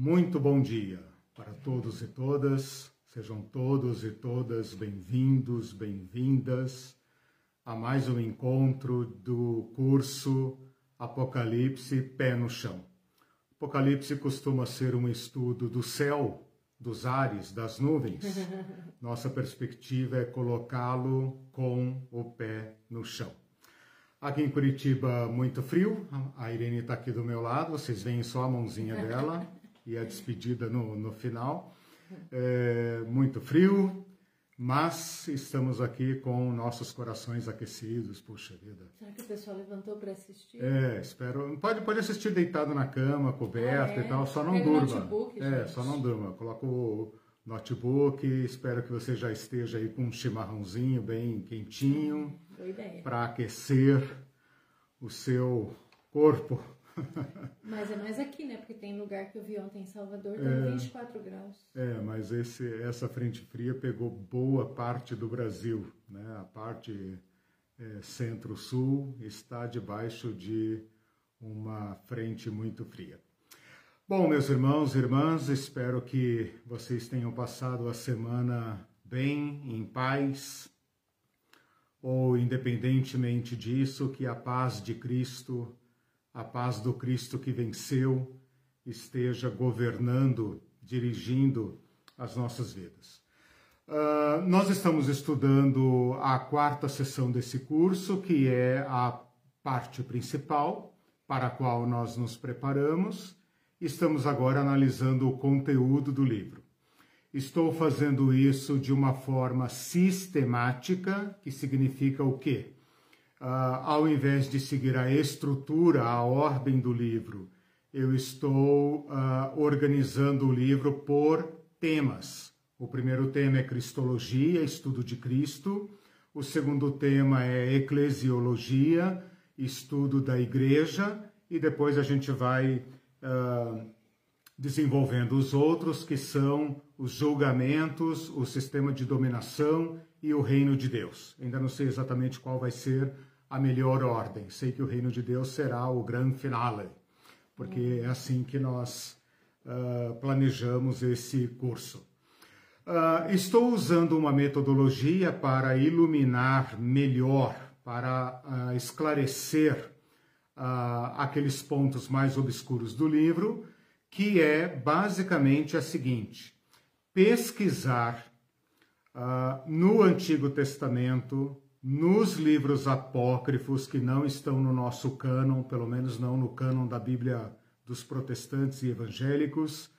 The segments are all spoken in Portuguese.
Muito bom dia para todos e todas. Sejam todos e todas bem-vindos, bem-vindas a mais um encontro do curso Apocalipse Pé no Chão. Apocalipse costuma ser um estudo do céu, dos ares, das nuvens. Nossa perspectiva é colocá-lo com o pé no chão. Aqui em Curitiba, muito frio. A Irene está aqui do meu lado, vocês veem só a mãozinha dela e a despedida no, no final. É, muito frio, mas estamos aqui com nossos corações aquecidos, puxa vida. Será que o pessoal levantou para assistir? É, espero. Pode, pode assistir deitado na cama, coberto ah, é? e tal, só não Pega durma. Notebook, é, gente. só não durma. Coloca o notebook, espero que você já esteja aí com um chimarrãozinho bem quentinho para aquecer o seu corpo. Mas é mais aqui, né? Porque tem lugar que eu vi ontem em Salvador, tem 24 graus. É, mas esse, essa frente fria pegou boa parte do Brasil, né? A parte é, centro-sul está debaixo de uma frente muito fria. Bom, meus irmãos e irmãs, espero que vocês tenham passado a semana bem, em paz, ou independentemente disso, que a paz de Cristo, a paz do Cristo que venceu, esteja governando, dirigindo as nossas vidas. Uh, nós estamos estudando a quarta sessão desse curso, que é a parte principal para a qual nós nos preparamos. Estamos agora analisando o conteúdo do livro. Estou fazendo isso de uma forma sistemática, que significa o quê? Uh, ao invés de seguir a estrutura, a ordem do livro, eu estou uh, organizando o livro por temas. O primeiro tema é Cristologia, estudo de Cristo. O segundo tema é Eclesiologia, estudo da Igreja. E depois a gente vai uh, desenvolvendo os outros, que são os julgamentos, o sistema de dominação e o reino de Deus. Ainda não sei exatamente qual vai ser a melhor ordem. Sei que o reino de Deus será o grande finale, porque é assim que nós uh, planejamos esse curso. Uh, estou usando uma metodologia para iluminar melhor, para uh, esclarecer aqueles pontos mais obscuros do livro, que é basicamente a seguinte: pesquisar no Antigo Testamento nos livros apócrifos que não estão no nosso cânon, pelo menos não no cânon da Bíblia dos protestantes e evangélicos,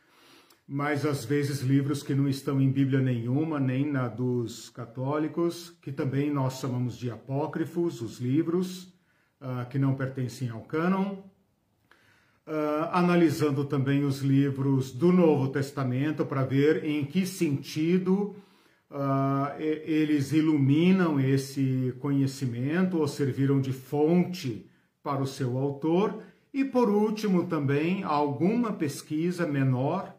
mas às vezes livros que não estão em Bíblia nenhuma, nem na dos católicos, que também nós chamamos de apócrifos, os livros uh, que não pertencem ao cânon. Uh, analisando também os livros do Novo Testamento para ver em que sentido Uh, eles iluminam esse conhecimento ou serviram de fonte para o seu autor. E por último, também alguma pesquisa menor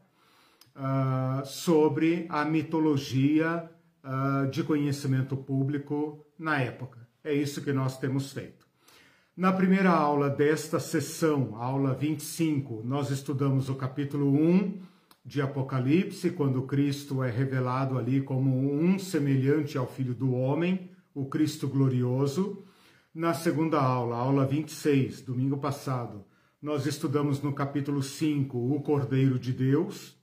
uh, sobre a mitologia uh, de conhecimento público na época. É isso que nós temos feito. Na primeira aula desta sessão, aula 25, nós estudamos o capítulo 1 de Apocalipse, quando Cristo é revelado ali como um semelhante ao Filho do Homem, o Cristo glorioso. Na segunda aula, aula 26, domingo passado, nós estudamos no capítulo 5 o Cordeiro de Deus,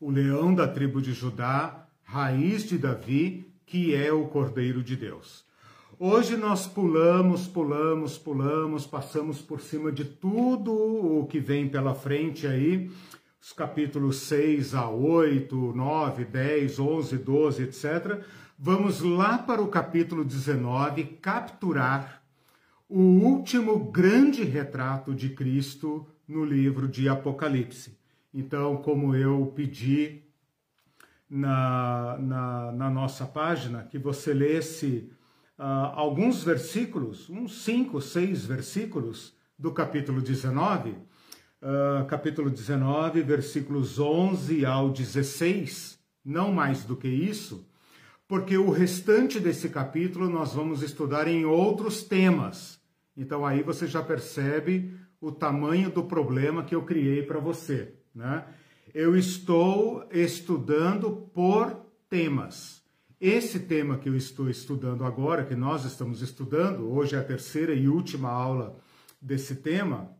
o leão da tribo de Judá, raiz de Davi, que é o Cordeiro de Deus. Hoje nós pulamos, pulamos, pulamos, passamos por cima de tudo o que vem pela frente aí os capítulos 6 a 8, 9, 10, 11, 12, etc. Vamos lá para o capítulo 19 capturar o último grande retrato de Cristo no livro de Apocalipse. Então, como eu pedi na, na, na nossa página, que você lesse uh, alguns versículos, uns cinco, seis versículos do capítulo 19, uh, capítulo 19, versículos 11 ao 16, não mais do que isso, porque o restante desse capítulo nós vamos estudar em outros temas. Então aí você já percebe o tamanho do problema que eu criei para você. né? Eu estou estudando por temas. Esse tema que eu estou estudando agora, que nós estamos estudando, hoje é a terceira e última aula desse tema,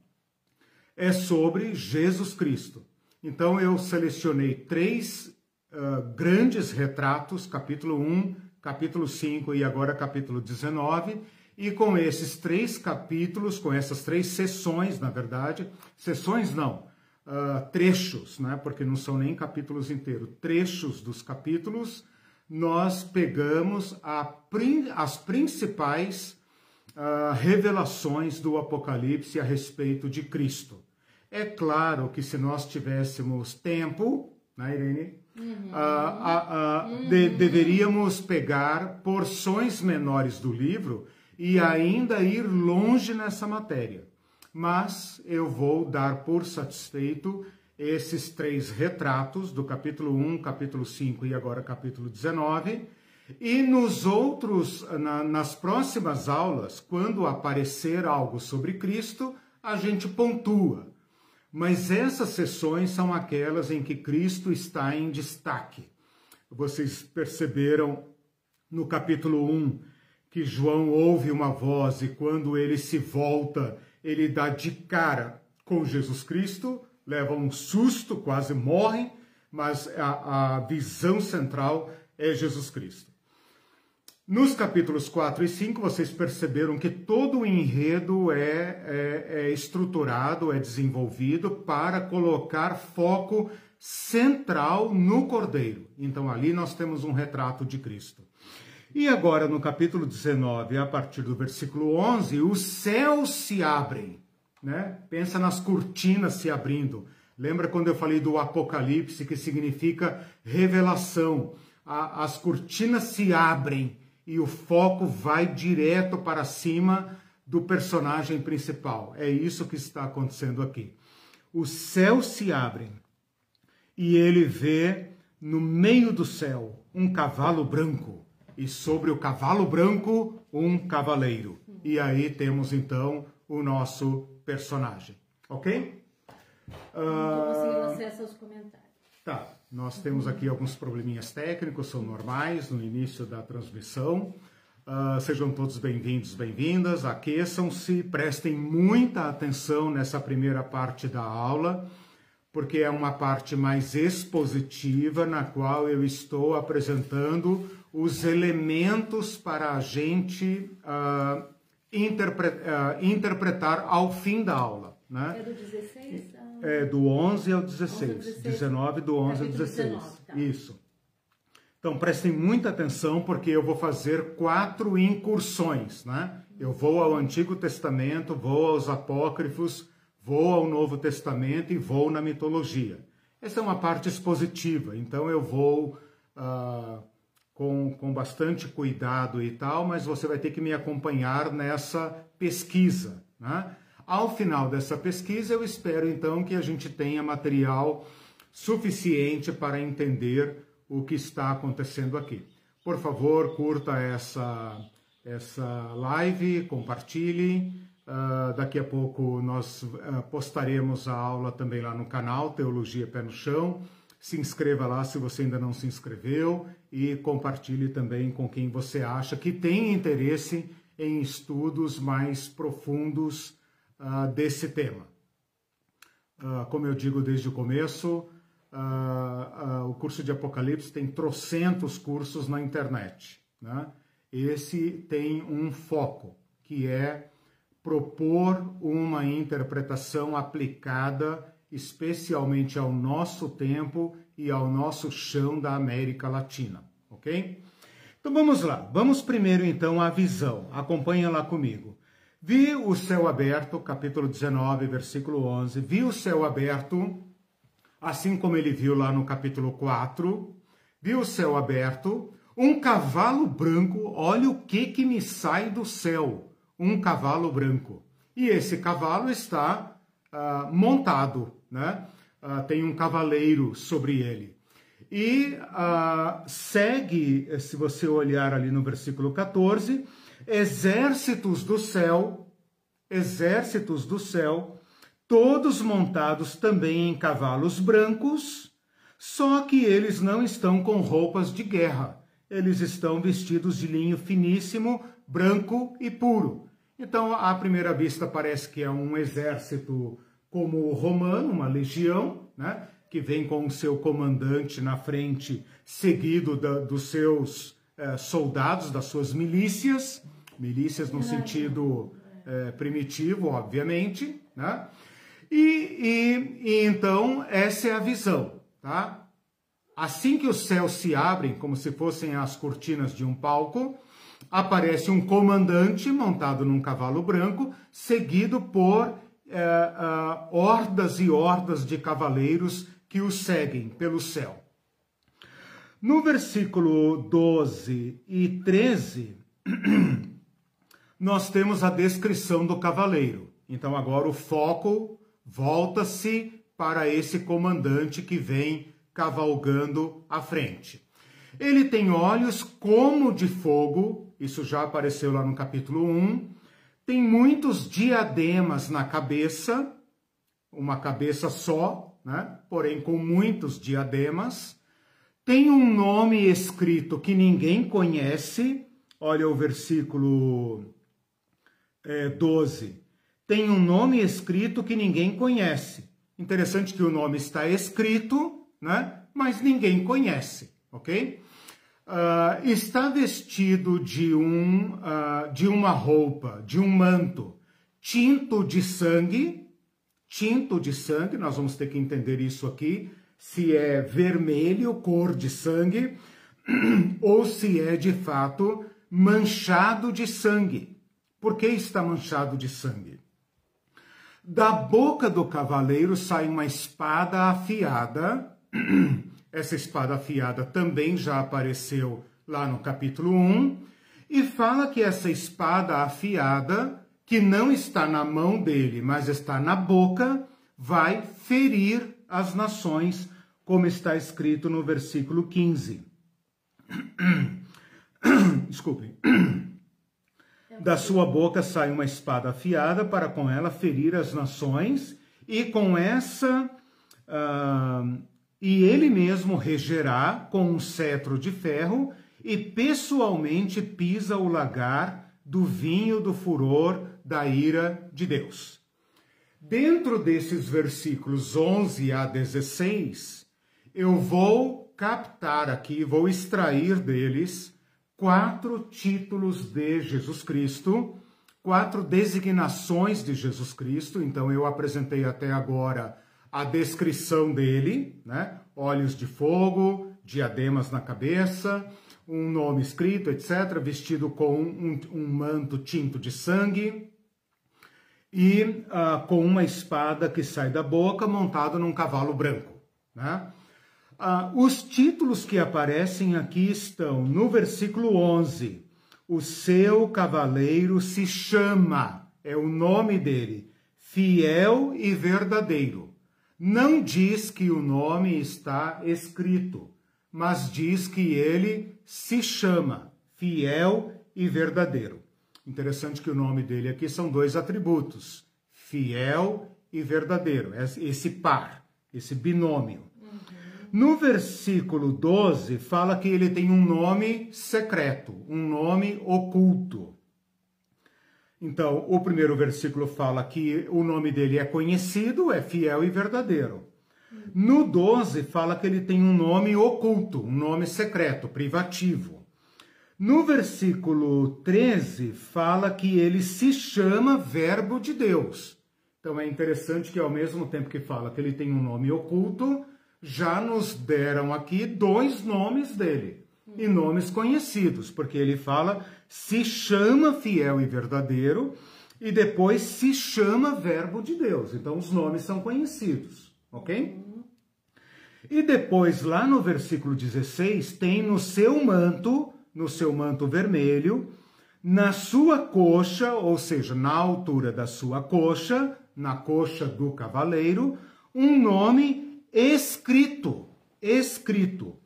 é sobre Jesus Cristo. Então eu selecionei três uh, grandes retratos, capítulo 1, capítulo 5 e agora capítulo 19, e com esses três capítulos, com essas três sessões, na verdade, sessões não, uh, trechos, né, porque não são nem capítulos inteiros, trechos dos capítulos, nós pegamos a, as principais uh, revelações do Apocalipse a respeito de Cristo. É claro que se nós tivéssemos tempo, né, Irene? Uhum. Uh, uh, de, deveríamos pegar porções menores do livro e ainda ir longe nessa matéria. Mas eu vou dar por satisfeito esses três retratos do capítulo 1, capítulo 5 e agora capítulo 19. E nos outros, na, nas próximas aulas, quando aparecer algo sobre Cristo, a gente pontua. Mas essas sessões são aquelas em que Cristo está em destaque. Vocês perceberam no capítulo 1 que João ouve uma voz e quando ele se volta, ele dá de cara com Jesus Cristo, leva um susto, quase morre, mas a, a visão central é Jesus Cristo. Nos capítulos 4 e 5, vocês perceberam que todo o enredo é, é, é, estruturado, é desenvolvido para colocar foco central no Cordeiro. Então, ali nós temos um retrato de Cristo. E agora, no capítulo 19, a partir do versículo 11, os céus se abrem. Né? Pensa nas cortinas se abrindo. Lembra quando eu falei do Apocalipse, que significa revelação? A, as cortinas se abrem e o foco vai direto para cima do personagem principal. É isso que está acontecendo aqui. Os céus se abrem e ele vê no meio do céu um cavalo branco e sobre o cavalo branco um cavaleiro. E aí temos então o nosso personagem, ok? Não conseguindo acesso aos comentários. Tá. Nós temos aqui alguns probleminhas técnicos, são normais no início da transmissão. Uh, sejam todos bem-vindos, bem-vindas, aqueçam-se, prestem muita atenção nessa primeira parte da aula, porque é uma parte mais expositiva, na qual eu estou apresentando os elementos para a gente uh, interpre uh, interpretar ao fim da aula. Né? É do 16? É, do 11 ao 16. 11 16. 19 do 11 ao 16. 19, tá. Isso. Então prestem muita atenção porque eu vou fazer quatro incursões, né? Eu vou ao Antigo Testamento, vou aos Apócrifos, vou ao Novo Testamento e vou na mitologia. Essa é uma parte expositiva, então eu vou uh, com, com bastante cuidado e tal, mas você vai ter que me acompanhar nessa pesquisa, né? Ao final dessa pesquisa, eu espero então que a gente tenha material suficiente para entender o que está acontecendo aqui. Por favor, curta essa, essa live, compartilhe. Uh, daqui a pouco nós uh, postaremos a aula também lá no canal Teologia Pé no Chão. Se inscreva lá se você ainda não se inscreveu e compartilhe também com quem você acha que tem interesse em estudos mais profundos uh, desse tema. Uh, como eu digo desde o começo, uh, o curso de Apocalipse tem trocentos cursos na internet. Né? Esse tem um foco, que é propor uma interpretação aplicada especialmente ao nosso tempo e ao nosso chão da América Latina, ok? Então vamos lá, vamos primeiro então à visão, acompanha lá comigo. Vi o céu aberto, capítulo 19, versículo 11. Vi o céu aberto, assim como ele viu lá no capítulo 4. Vi o céu aberto, um cavalo branco. Olha o que que me sai do céu. Um cavalo branco. E esse cavalo está uh, montado, né? Uh, tem um cavaleiro sobre ele. E uh, segue, se você olhar ali no versículo 14 exércitos do céu, exércitos do céu, todos montados também em cavalos brancos, só que eles não estão com roupas de guerra. Eles estão vestidos de linho finíssimo, branco e puro. Então, à primeira vista, parece que é um exército como o romano, uma legião, né? que vem com o seu comandante na frente, seguido da, dos seus eh, soldados, das suas milícias, milícias no sentido eh, primitivo, obviamente, né? E, e, e, então essa é a visão, tá? Assim que os céus se abrem, como se fossem as cortinas de um palco, aparece um comandante montado num cavalo branco, seguido por é, é, hordas e hordas de cavaleiros que o seguem pelo céu. No versículo 12 e 13, nós temos a descrição do cavaleiro. Então agora o foco volta-se para esse comandante que vem cavalgando à frente. Ele tem olhos como de fogo, isso já apareceu lá no capítulo 1. Tem muitos diademas na cabeça, uma cabeça só, né? porém com muitos diademas. Tem um nome escrito que ninguém conhece, olha o versículo é, 12. Tem um nome escrito que ninguém conhece. Interessante que o nome está escrito, né? mas ninguém conhece, ok? Uh, está vestido de, um, uh, de uma roupa, de um manto tinto de sangue, tinto de sangue, nós vamos ter que entender isso aqui, se é vermelho, cor de sangue, ou se é de fato manchado de sangue. Por que está manchado de sangue? Da boca do cavaleiro sai uma espada afiada Essa espada afiada também já apareceu lá no capítulo 1 e fala que essa espada afiada, que não está na mão dele, mas está na boca, vai ferir as nações, como está escrito no versículo 15. Desculpem. Da sua boca sai uma espada afiada para com ela ferir as nações, e com essa uh, e ele mesmo regerá com um cetro de ferro e pessoalmente pisa o lagar do vinho do furor da ira de Deus. Dentro desses versículos 11 a 16, eu vou captar aqui, vou extrair deles quatro títulos de Jesus Cristo, quatro designações de Jesus Cristo. Então eu apresentei até agora a descrição dele, né? Olhos de fogo, diademas na cabeça, um nome escrito, etc., vestido com um, um manto tinto de sangue e uh, com uma espada que sai da boca, montado num cavalo branco. Né? Uh, os títulos que aparecem aqui estão no versículo 11. O seu cavaleiro se chama, é o nome dele, fiel e verdadeiro não diz que o nome está escrito, mas diz que ele se chama fiel e verdadeiro. Interessante que o nome dele aqui são dois atributos: fiel e verdadeiro, esse par, esse binômio. No versículo 12, fala que ele tem um nome secreto, um nome oculto. Então, o primeiro versículo fala que o nome dele é conhecido, é fiel e verdadeiro. No 12, fala que ele tem um nome oculto, um nome secreto, privativo. No versículo 13, fala que ele se chama Verbo de Deus. Então é interessante que, ao mesmo tempo que fala que ele tem um nome oculto, já nos deram aqui dois nomes dele, e nomes conhecidos, porque ele fala se chama fiel e verdadeiro e depois se chama verbo de Deus. Então os nomes são conhecidos, ok? E depois, lá no versículo 16, tem no seu manto, no seu manto vermelho, na sua coxa, ou seja, na altura da sua coxa, na coxa do cavaleiro, um nome escrito. Escrito.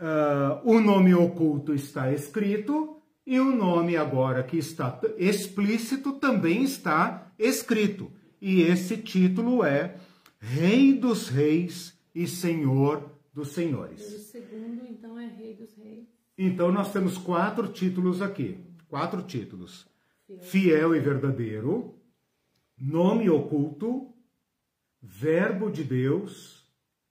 Uh, o nome oculto está escrito e o nome agora que está explícito também está escrito. e esse título é Rei dos Reis e Senhor dos Senhores. O segundo, então, é Rei dos Reis. Então, nós temos quatro títulos aqui. Quatro títulos. Fiel e verdadeiro, nome oculto, verbo de Deus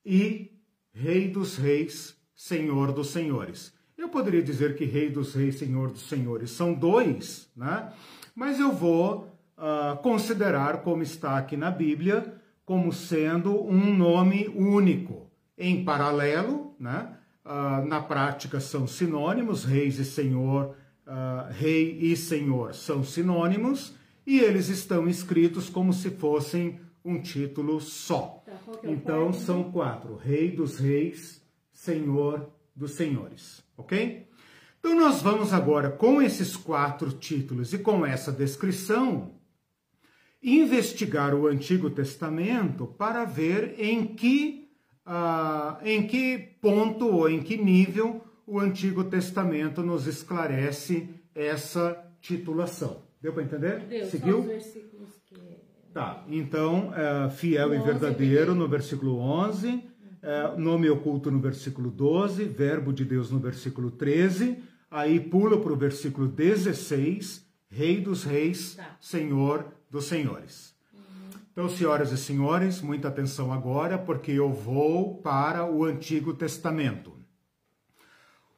e Rei dos Reis, Senhor dos Senhores. Eu poderia dizer que Rei dos Reis, Senhor dos Senhores são dois, né? Mas eu vou uh, considerar, como está aqui na Bíblia, como sendo um nome único. Em paralelo, né? Uh, na prática são sinônimos, reis e senhor, uh, rei e senhor são sinônimos, e eles estão escritos como se fossem um título só. Tá, é então são quatro: Rei dos Reis, Senhor dos Senhores ok? Então nós vamos agora, com esses quatro títulos e com essa descrição, investigar o Antigo Testamento para ver em que, uh, em que ponto ou em que nível o Antigo Testamento nos esclarece essa titulação. Deu para entender? Deu, Seguiu? versículos que... Tá, então, uh, fiel e verdadeiro no versículo 11, é, nome oculto no versículo 12, verbo de Deus no versículo 13, aí pula para o versículo 16, Rei dos Reis, tá. Senhor dos Senhores. Uhum. Então, senhoras e senhores, muita atenção agora, porque eu vou para o Antigo Testamento.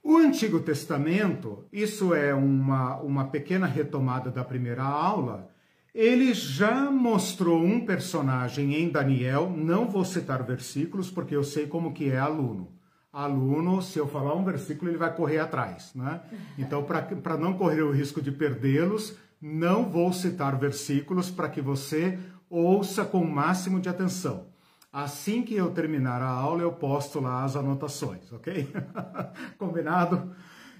O Antigo Testamento, isso é uma, uma pequena retomada da primeira aula, ele já mostrou um personagem em Daniel, não vou citar versículos porque eu sei como que é aluno. Aluno, se eu falar um versículo, ele vai correr atrás, né? Então, para não correr o risco de perdê-los, não vou citar versículos para que você ouça com o máximo de atenção. Assim que eu terminar a aula, eu posto lá as anotações, ok? Combinado?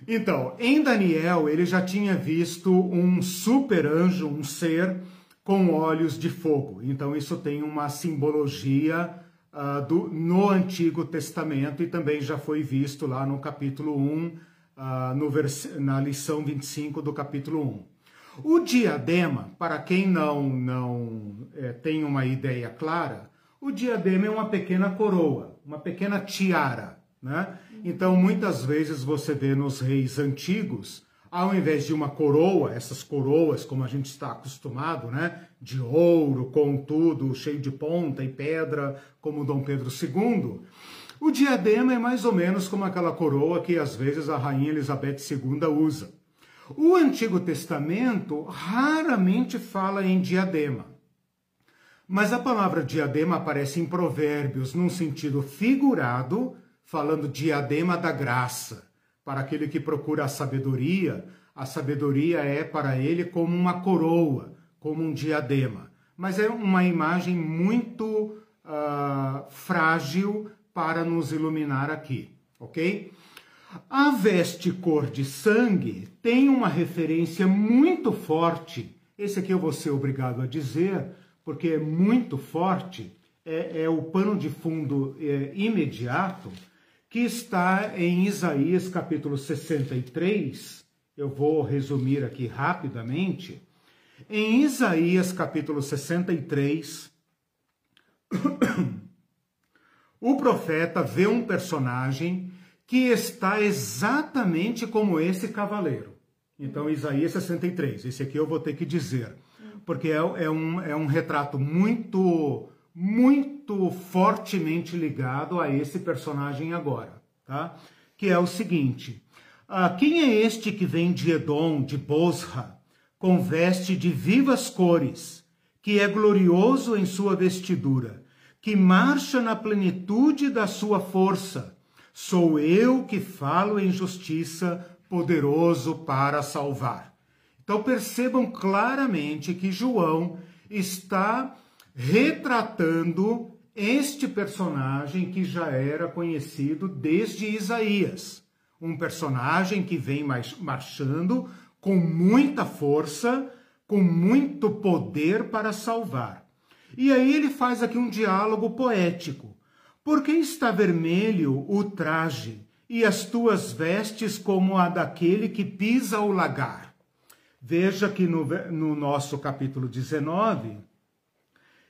Então, em Daniel, ele já tinha visto um super anjo, um ser com olhos de fogo. Então, isso tem uma simbologia uh, do, no Antigo Testamento e também já foi visto lá no capítulo 1, uh, ah, no vers na lição 25 do capítulo 1. O diadema, para quem não, não é, tem uma ideia clara, o diadema é uma pequena coroa, uma pequena tiara né? Então, muitas vezes você vê nos reis antigos, ao invés de uma coroa, essas coroas, como a gente está acostumado, né? de ouro, com tudo, cheio de ponta e pedra, como Dom Pedro II, o diadema é mais ou menos como aquela coroa que às vezes a rainha Elizabeth II usa. O Antigo Testamento raramente fala em diadema. Mas a palavra diadema aparece em Provérbios num sentido figurado falando diadema da graça. Para aquele que procura a sabedoria, a sabedoria é para ele como uma coroa, como um diadema. Mas é uma imagem muito uh, frágil para nos iluminar aqui, ok? A veste cor de sangue tem uma referência muito forte. Esse aqui eu vou ser obrigado a dizer, porque é muito forte. É, é o pano de fundo é, imediato que está em Isaías capítulo 63. Eu vou resumir aqui rapidamente. Em Isaías capítulo 63, o profeta vê um personagem que está exatamente como esse cavaleiro. Então, Isaías 63, esse aqui eu vou ter que dizer, porque é, é, um, é um retrato muito muito fortemente ligado a esse personagem agora, tá? Que é o seguinte: ah, quem é este que vem de Edom, de Bosra, com veste de vivas cores, que é glorioso em sua vestidura, que marcha na plenitude da sua força? Sou eu que falo em justiça, poderoso para salvar. Então percebam claramente que João está retratando este personagem que já era conhecido desde Isaías. Um personagem que vem marchando com muita força, com muito poder para salvar. E aí ele faz aqui um diálogo poético. Por que está vermelho o traje e as tuas vestes como a daquele que pisa o lagar? Veja que no, no nosso capítulo 19,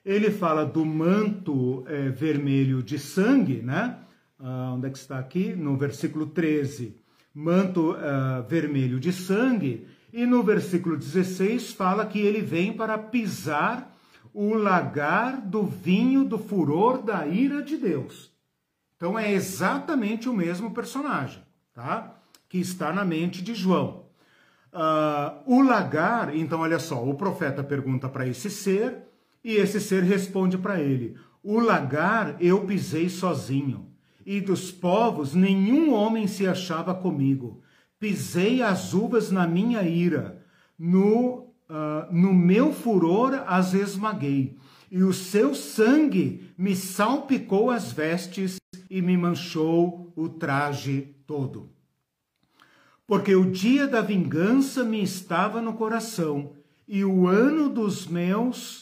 ele fala do manto é, vermelho de sangue, né? Ah, onde é que está aqui? No versículo 13, manto uh, vermelho de sangue, e no versículo 16 fala que ele vem para pisar o lagar do vinho do furor da ira de Deus. Então é exatamente o mesmo personagem, tá? Que está na mente de João. Uh, o lagar, então olha só, o profeta pergunta para esse ser e esse ser responde para ele: O lagar eu pisei sozinho e dos povos nenhum homem se achava comigo. Pisei as uvas na minha ira, no, uh, no meu furor as esmaguei, e o seu sangue me salpicou as vestes e me manchou o traje todo. Porque o dia da vingança me estava no coração, e o ano dos meus,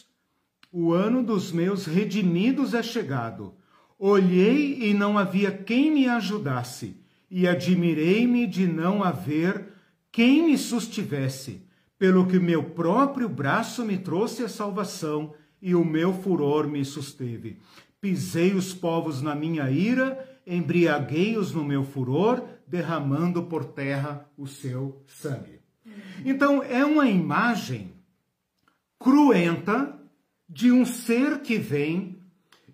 o ano dos meus redimidos é chegado Olhei e não havia quem me ajudasse, e admirei-me de não haver quem me sustivesse, pelo que meu próprio braço me trouxe a salvação e o meu furor me susteve. Pisei os povos na minha ira, embriaguei-os no meu furor, derramando por terra o seu sangue. Então, é uma imagem cruenta de um ser que vem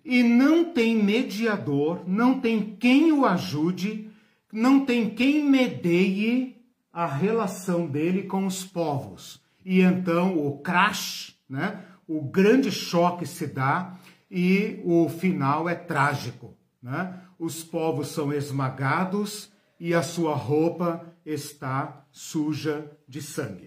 e não tem mediador, não tem quem o ajude, não tem quem medeie a relação dele com os povos. E então o crash, né? O grande choque se dá e o final é trágico, né? Os povos são esmagados e a sua roupa está suja de sangue.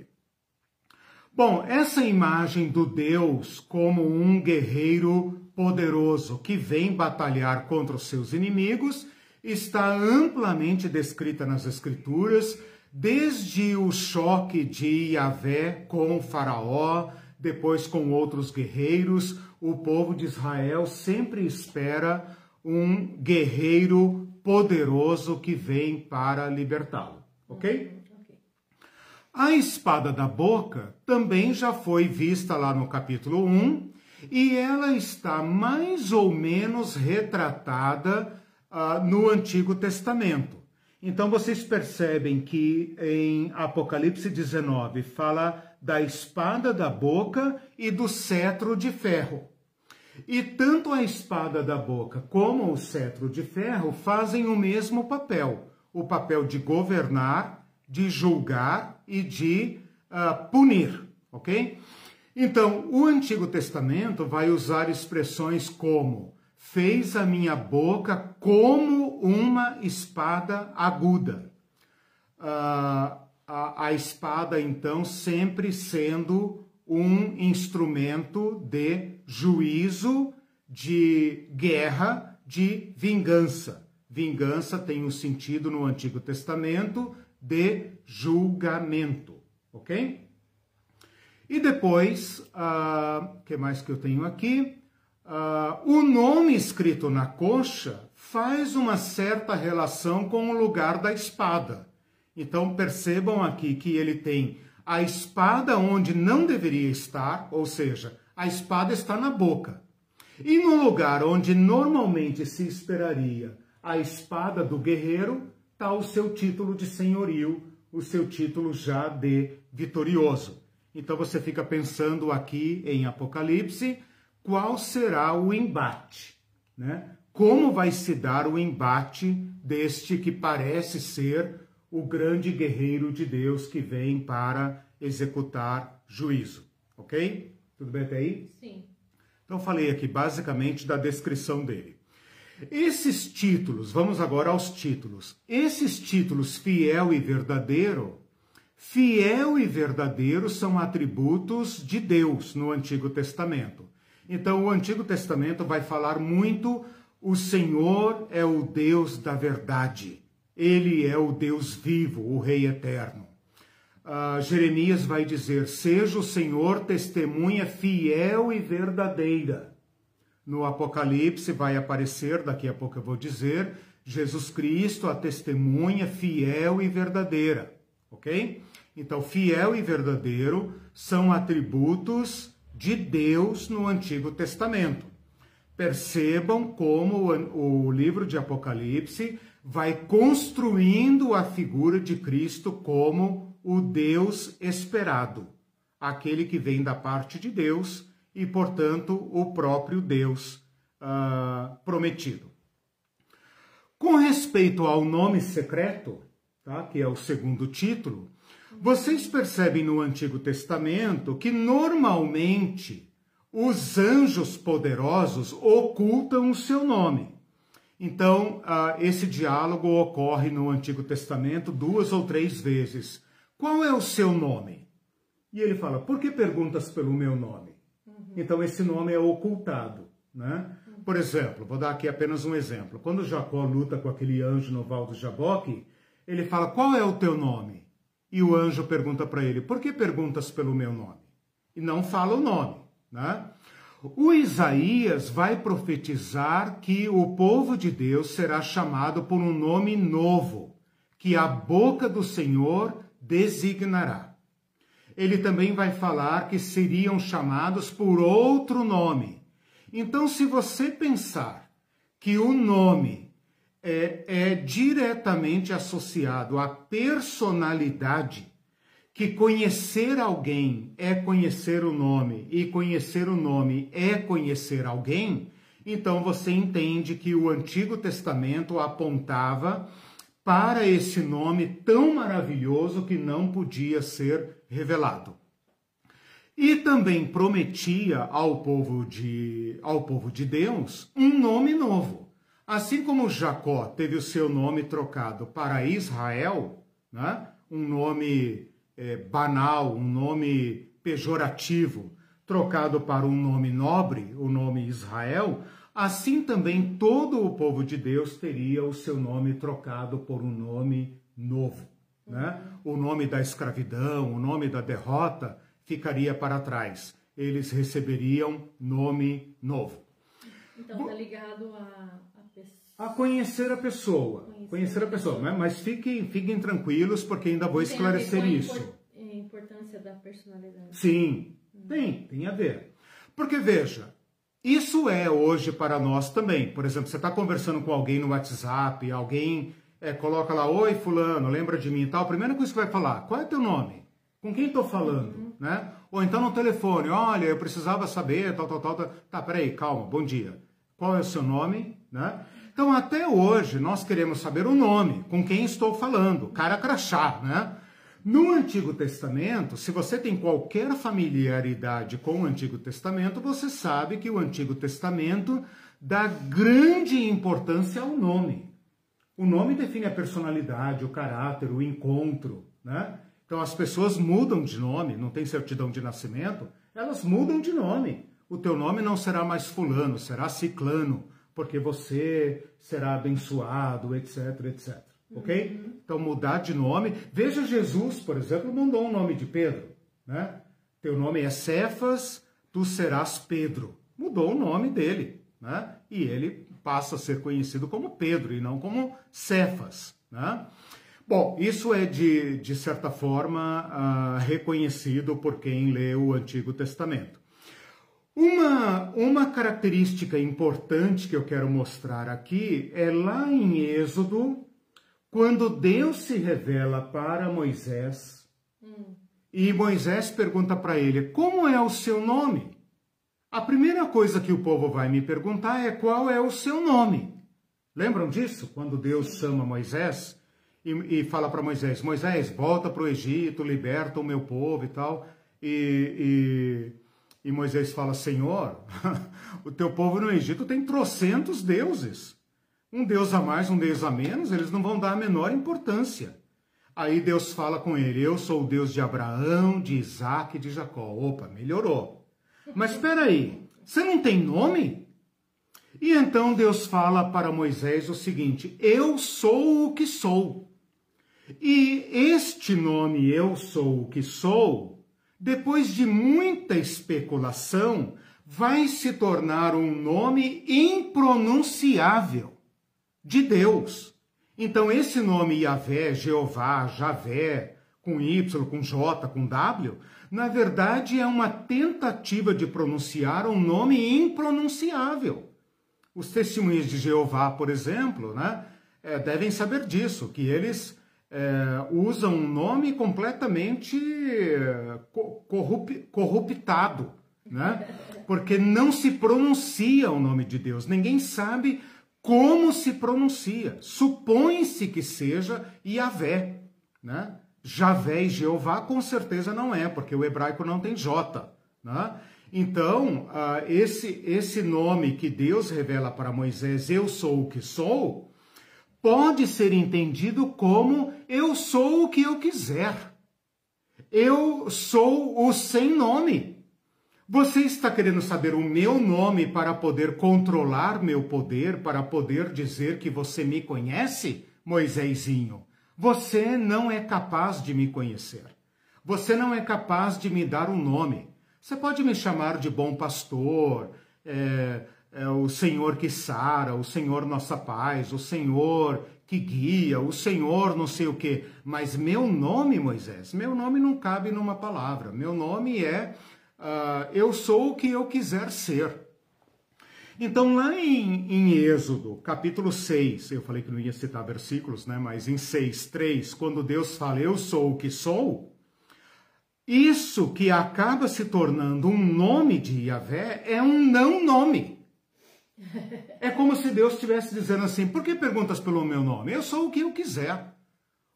Bom, essa imagem do Deus como um guerreiro poderoso que vem batalhar contra os seus inimigos está amplamente descrita nas Escrituras, desde o choque de Yahvé com Faraó, depois com outros guerreiros. O povo de Israel sempre espera um guerreiro poderoso que vem para libertá-lo, ok? A espada da boca também já foi vista lá no capítulo 1 e ela está mais ou menos retratada uh, no Antigo Testamento. Então vocês percebem que em Apocalipse 19 fala da espada da boca e do cetro de ferro. E tanto a espada da boca como o cetro de ferro fazem o mesmo papel, o papel de governar, de julgar e de uh, punir, ok? Então, o Antigo Testamento vai usar expressões como fez a minha boca como uma espada aguda. Uh, a, a espada, então, sempre sendo um instrumento de juízo, de guerra, de vingança. Vingança tem um sentido no Antigo Testamento de julgamento, ok? E depois, o uh, ah, que mais que eu tenho aqui? Uh, o nome escrito na coxa faz uma certa relação com o lugar da espada. Então percebam aqui que ele tem a espada onde não deveria estar, ou seja, a espada está na boca. E no lugar onde normalmente se esperaria a espada do guerreiro, está o seu título de senhorio, o seu título já de vitorioso. Então você fica pensando aqui em Apocalipse, qual será o embate, né? Como vai se dar o embate deste que parece ser o grande guerreiro de Deus que vem para executar juízo, ok? Tudo bem até aí? Sim. Então falei aqui basicamente da descrição dele. Esses títulos, vamos agora aos títulos. Esses títulos fiel e verdadeiro Fiel e verdadeiro são atributos de Deus no Antigo Testamento. Então, o Antigo Testamento vai falar muito: o Senhor é o Deus da verdade, ele é o Deus vivo, o Rei eterno. Uh, Jeremias vai dizer: seja o Senhor testemunha fiel e verdadeira. No Apocalipse vai aparecer, daqui a pouco eu vou dizer, Jesus Cristo, a testemunha fiel e verdadeira. Ok? Então, fiel e verdadeiro são atributos de Deus no Antigo Testamento. Percebam como o livro de Apocalipse vai construindo a figura de Cristo como o Deus esperado, aquele que vem da parte de Deus e, portanto, o próprio Deus uh, prometido. Com respeito ao nome secreto, tá, que é o segundo título, vocês percebem no Antigo Testamento que normalmente os anjos poderosos ocultam o seu nome. Então, uh, esse diálogo ocorre no Antigo Testamento duas ou três vezes. Qual é o seu nome? E ele fala: Por que perguntas pelo meu nome? Então, esse nome é ocultado. Né? Por exemplo, vou dar aqui apenas um exemplo. Quando Jacó luta com aquele anjo no Val do Jaboque, ele fala: Qual é o teu nome? E o anjo pergunta para ele: Por que perguntas pelo meu nome? E não fala o nome. Né? O Isaías vai profetizar que o povo de Deus será chamado por um nome novo, que a boca do Senhor designará. Ele também vai falar que seriam chamados por outro nome. Então, se você pensar que o nome é, é diretamente associado à personalidade, que conhecer alguém é conhecer o nome e conhecer o nome é conhecer alguém, então você entende que o Antigo Testamento apontava para esse nome tão maravilhoso que não podia ser revelado. E também prometia ao povo de, ao povo de Deus um nome novo. Assim como Jacó teve o seu nome trocado para Israel, né? um nome é, banal, um nome pejorativo, trocado para um nome nobre, o nome Israel, assim também todo o povo de Deus teria o seu nome trocado por um nome novo. Né? O nome da escravidão, o nome da derrota ficaria para trás. Eles receberiam nome novo. Então está ligado a, a pessoa. A conhecer a pessoa. Conhecer, conhecer a pessoa. Né? Mas fiquem, fiquem tranquilos, porque ainda vou esclarecer isso. A importância da personalidade. Sim, hum. tem, tem a ver. Porque veja, isso é hoje para nós também. Por exemplo, você está conversando com alguém no WhatsApp, alguém é, coloca lá, oi fulano, lembra de mim e tal. Primeira coisa que vai falar, qual é teu nome? Com quem estou falando? Uhum. Né? Ou então no telefone, olha, eu precisava saber, tal, tal, tal, tal. Tá, peraí, calma, bom dia. Qual é o seu nome? Né? Então, até hoje, nós queremos saber o nome, com quem estou falando, cara crachá, né? No Antigo Testamento, se você tem qualquer familiaridade com o Antigo Testamento, você sabe que o Antigo Testamento dá grande importância ao nome. O nome define a personalidade, o caráter, o encontro, né? Então as pessoas mudam de nome, não tem certidão de nascimento, elas mudam de nome. O teu nome não será mais fulano, será ciclano, porque você será abençoado, etc, etc. Ok? Uhum. Então mudar de nome. Veja Jesus, por exemplo, mandou um nome de Pedro, né? Teu nome é Cefas, tu serás Pedro. Mudou o nome dele, né? E ele passa a ser conhecido como Pedro e não como Cefas, né? Bom, isso é de, de certa forma uh, reconhecido por quem lê o Antigo Testamento. Uma, uma característica importante que eu quero mostrar aqui é lá em Êxodo, quando Deus se revela para Moisés hum. e Moisés pergunta para ele: Como é o seu nome? A primeira coisa que o povo vai me perguntar é qual é o seu nome. Lembram disso? Quando Deus chama Moisés e, e fala para Moisés: Moisés, volta para o Egito, liberta o meu povo e tal. E, e, e Moisés fala: Senhor, o teu povo no Egito tem trocentos deuses. Um deus a mais, um deus a menos, eles não vão dar a menor importância. Aí Deus fala com ele: Eu sou o Deus de Abraão, de Isaac e de Jacó. Opa, melhorou. Mas espera aí, você não tem nome? E então Deus fala para Moisés o seguinte: Eu sou o que sou. E este nome Eu Sou o que Sou, depois de muita especulação, vai se tornar um nome impronunciável de Deus. Então, esse nome Yahvé, Jeová, Javé, com Y, com J, com W, na verdade é uma tentativa de pronunciar um nome impronunciável. Os testemunhos de Jeová, por exemplo, né, é, devem saber disso, que eles é, usam um nome completamente é, corrup, corruptado, né? porque não se pronuncia o nome de Deus. Ninguém sabe como se pronuncia. Supõe-se que seja Yahvé. Né? Javé e Jeová com certeza não é, porque o hebraico não tem J. Né? Então, uh, esse, esse nome que Deus revela para Moisés, eu sou o que sou, pode ser entendido como eu sou o que eu quiser. Eu sou o sem nome. Você está querendo saber o meu nome para poder controlar meu poder, para poder dizer que você me conhece, Moisésinho? Você não é capaz de me conhecer. Você não é capaz de me dar um nome. Você pode me chamar de bom pastor, é, é, o Senhor que sara, o Senhor nossa paz, o Senhor que guia, o Senhor não sei o quê. Mas meu nome, Moisés, meu nome não cabe numa palavra. Meu nome é uh, eu sou o que eu quiser ser. Então, lá em, em, Êxodo, capítulo 6, eu falei que não ia citar versículos, né? Mas em 6, 3, quando Deus fala, eu sou o que sou, isso que acaba se tornando um nome de Yahvé é um não nome. É como se Deus estivesse dizendo assim: por que perguntas pelo meu nome? Eu sou o que eu quiser.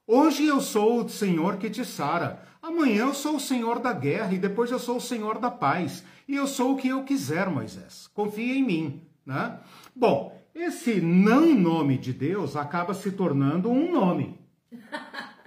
Hoje eu sou o Senhor que te sara. Amanhã eu sou o Senhor da guerra e depois eu sou o Senhor da paz. E eu sou o que eu quiser, Moisés. Confia em mim, né? Bom, esse não nome de Deus acaba se tornando um nome.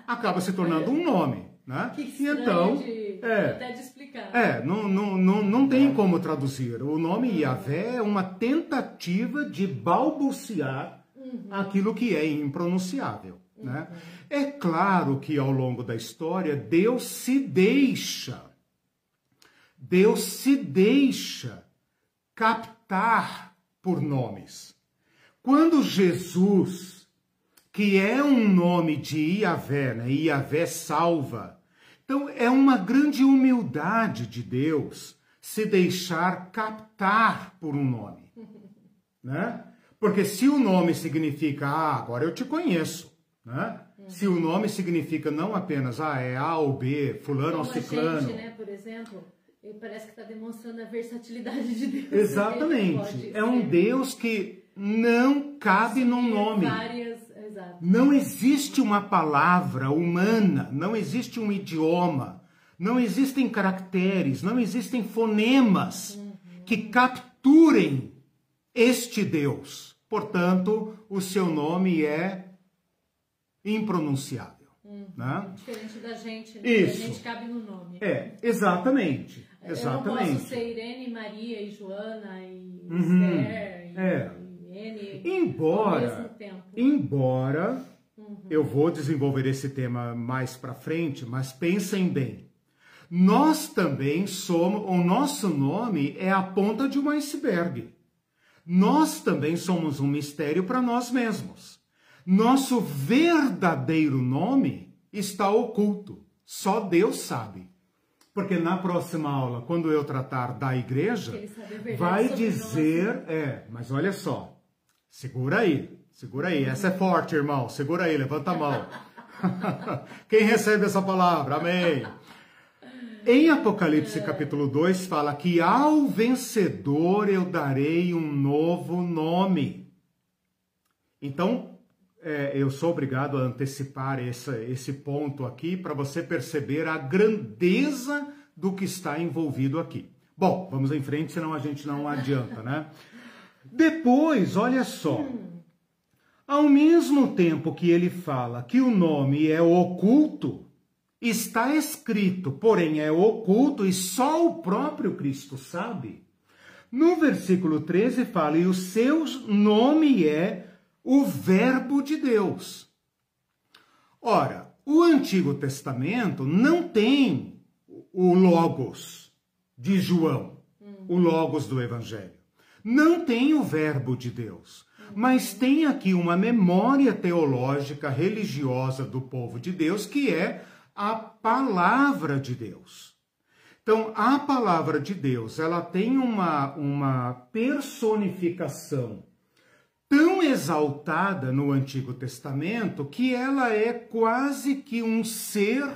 Acaba se tornando um nome, né? Que e então, de, é, até de explicar. É, não, não, não, não tem como traduzir. O nome Yahvé é uma tentativa de balbuciar uhum. aquilo que é impronunciável. Né? É claro que ao longo da história Deus se deixa, Deus se deixa captar por nomes. Quando Jesus, que é um nome de Iavé, né? Iavé salva, então é uma grande humildade de Deus se deixar captar por um nome, né? Porque se o nome significa, ah, agora eu te conheço, né? Uhum. Se o nome significa não apenas ah, é A ou B, fulano ou ciclano. Gente, né, por exemplo, parece que está demonstrando a versatilidade de Deus. Exatamente. É um Deus que não cabe num nome. Várias. Não existe uma palavra humana, não existe um idioma, não existem caracteres, não existem fonemas uhum. que capturem este Deus. Portanto, o seu nome é impronunciável. Hum, né? Diferente da gente, né? Isso. A gente cabe no nome. É, exatamente. exatamente. Eu não posso ser Irene, Maria e Joana e uhum. Esther e, é. e N embora. Embora uhum. eu vou desenvolver esse tema mais para frente, mas pensem bem. Nós também somos, o nosso nome é a ponta de um iceberg. Nós também somos um mistério para nós mesmos. Nosso verdadeiro nome está oculto. Só Deus sabe. Porque na próxima aula, quando eu tratar da igreja, vai dizer, é, mas olha só, segura aí, segura aí, essa é forte, irmão, segura aí, levanta a mão. Quem recebe essa palavra? Amém. Em Apocalipse capítulo 2 fala que ao vencedor eu darei um novo nome. Então, é, eu sou obrigado a antecipar essa, esse ponto aqui para você perceber a grandeza do que está envolvido aqui. Bom, vamos em frente, senão a gente não adianta, né? Depois, olha só. Ao mesmo tempo que ele fala que o nome é oculto, está escrito, porém é oculto e só o próprio Cristo sabe. No versículo 13 fala: e o seu nome é o Verbo de Deus. Ora, o Antigo Testamento não tem o Logos de João, o Logos do Evangelho. Não tem o Verbo de Deus. Mas tem aqui uma memória teológica religiosa do povo de Deus que é a palavra de Deus. Então, a palavra de Deus, ela tem uma, uma personificação exaltada no Antigo Testamento que ela é quase que um ser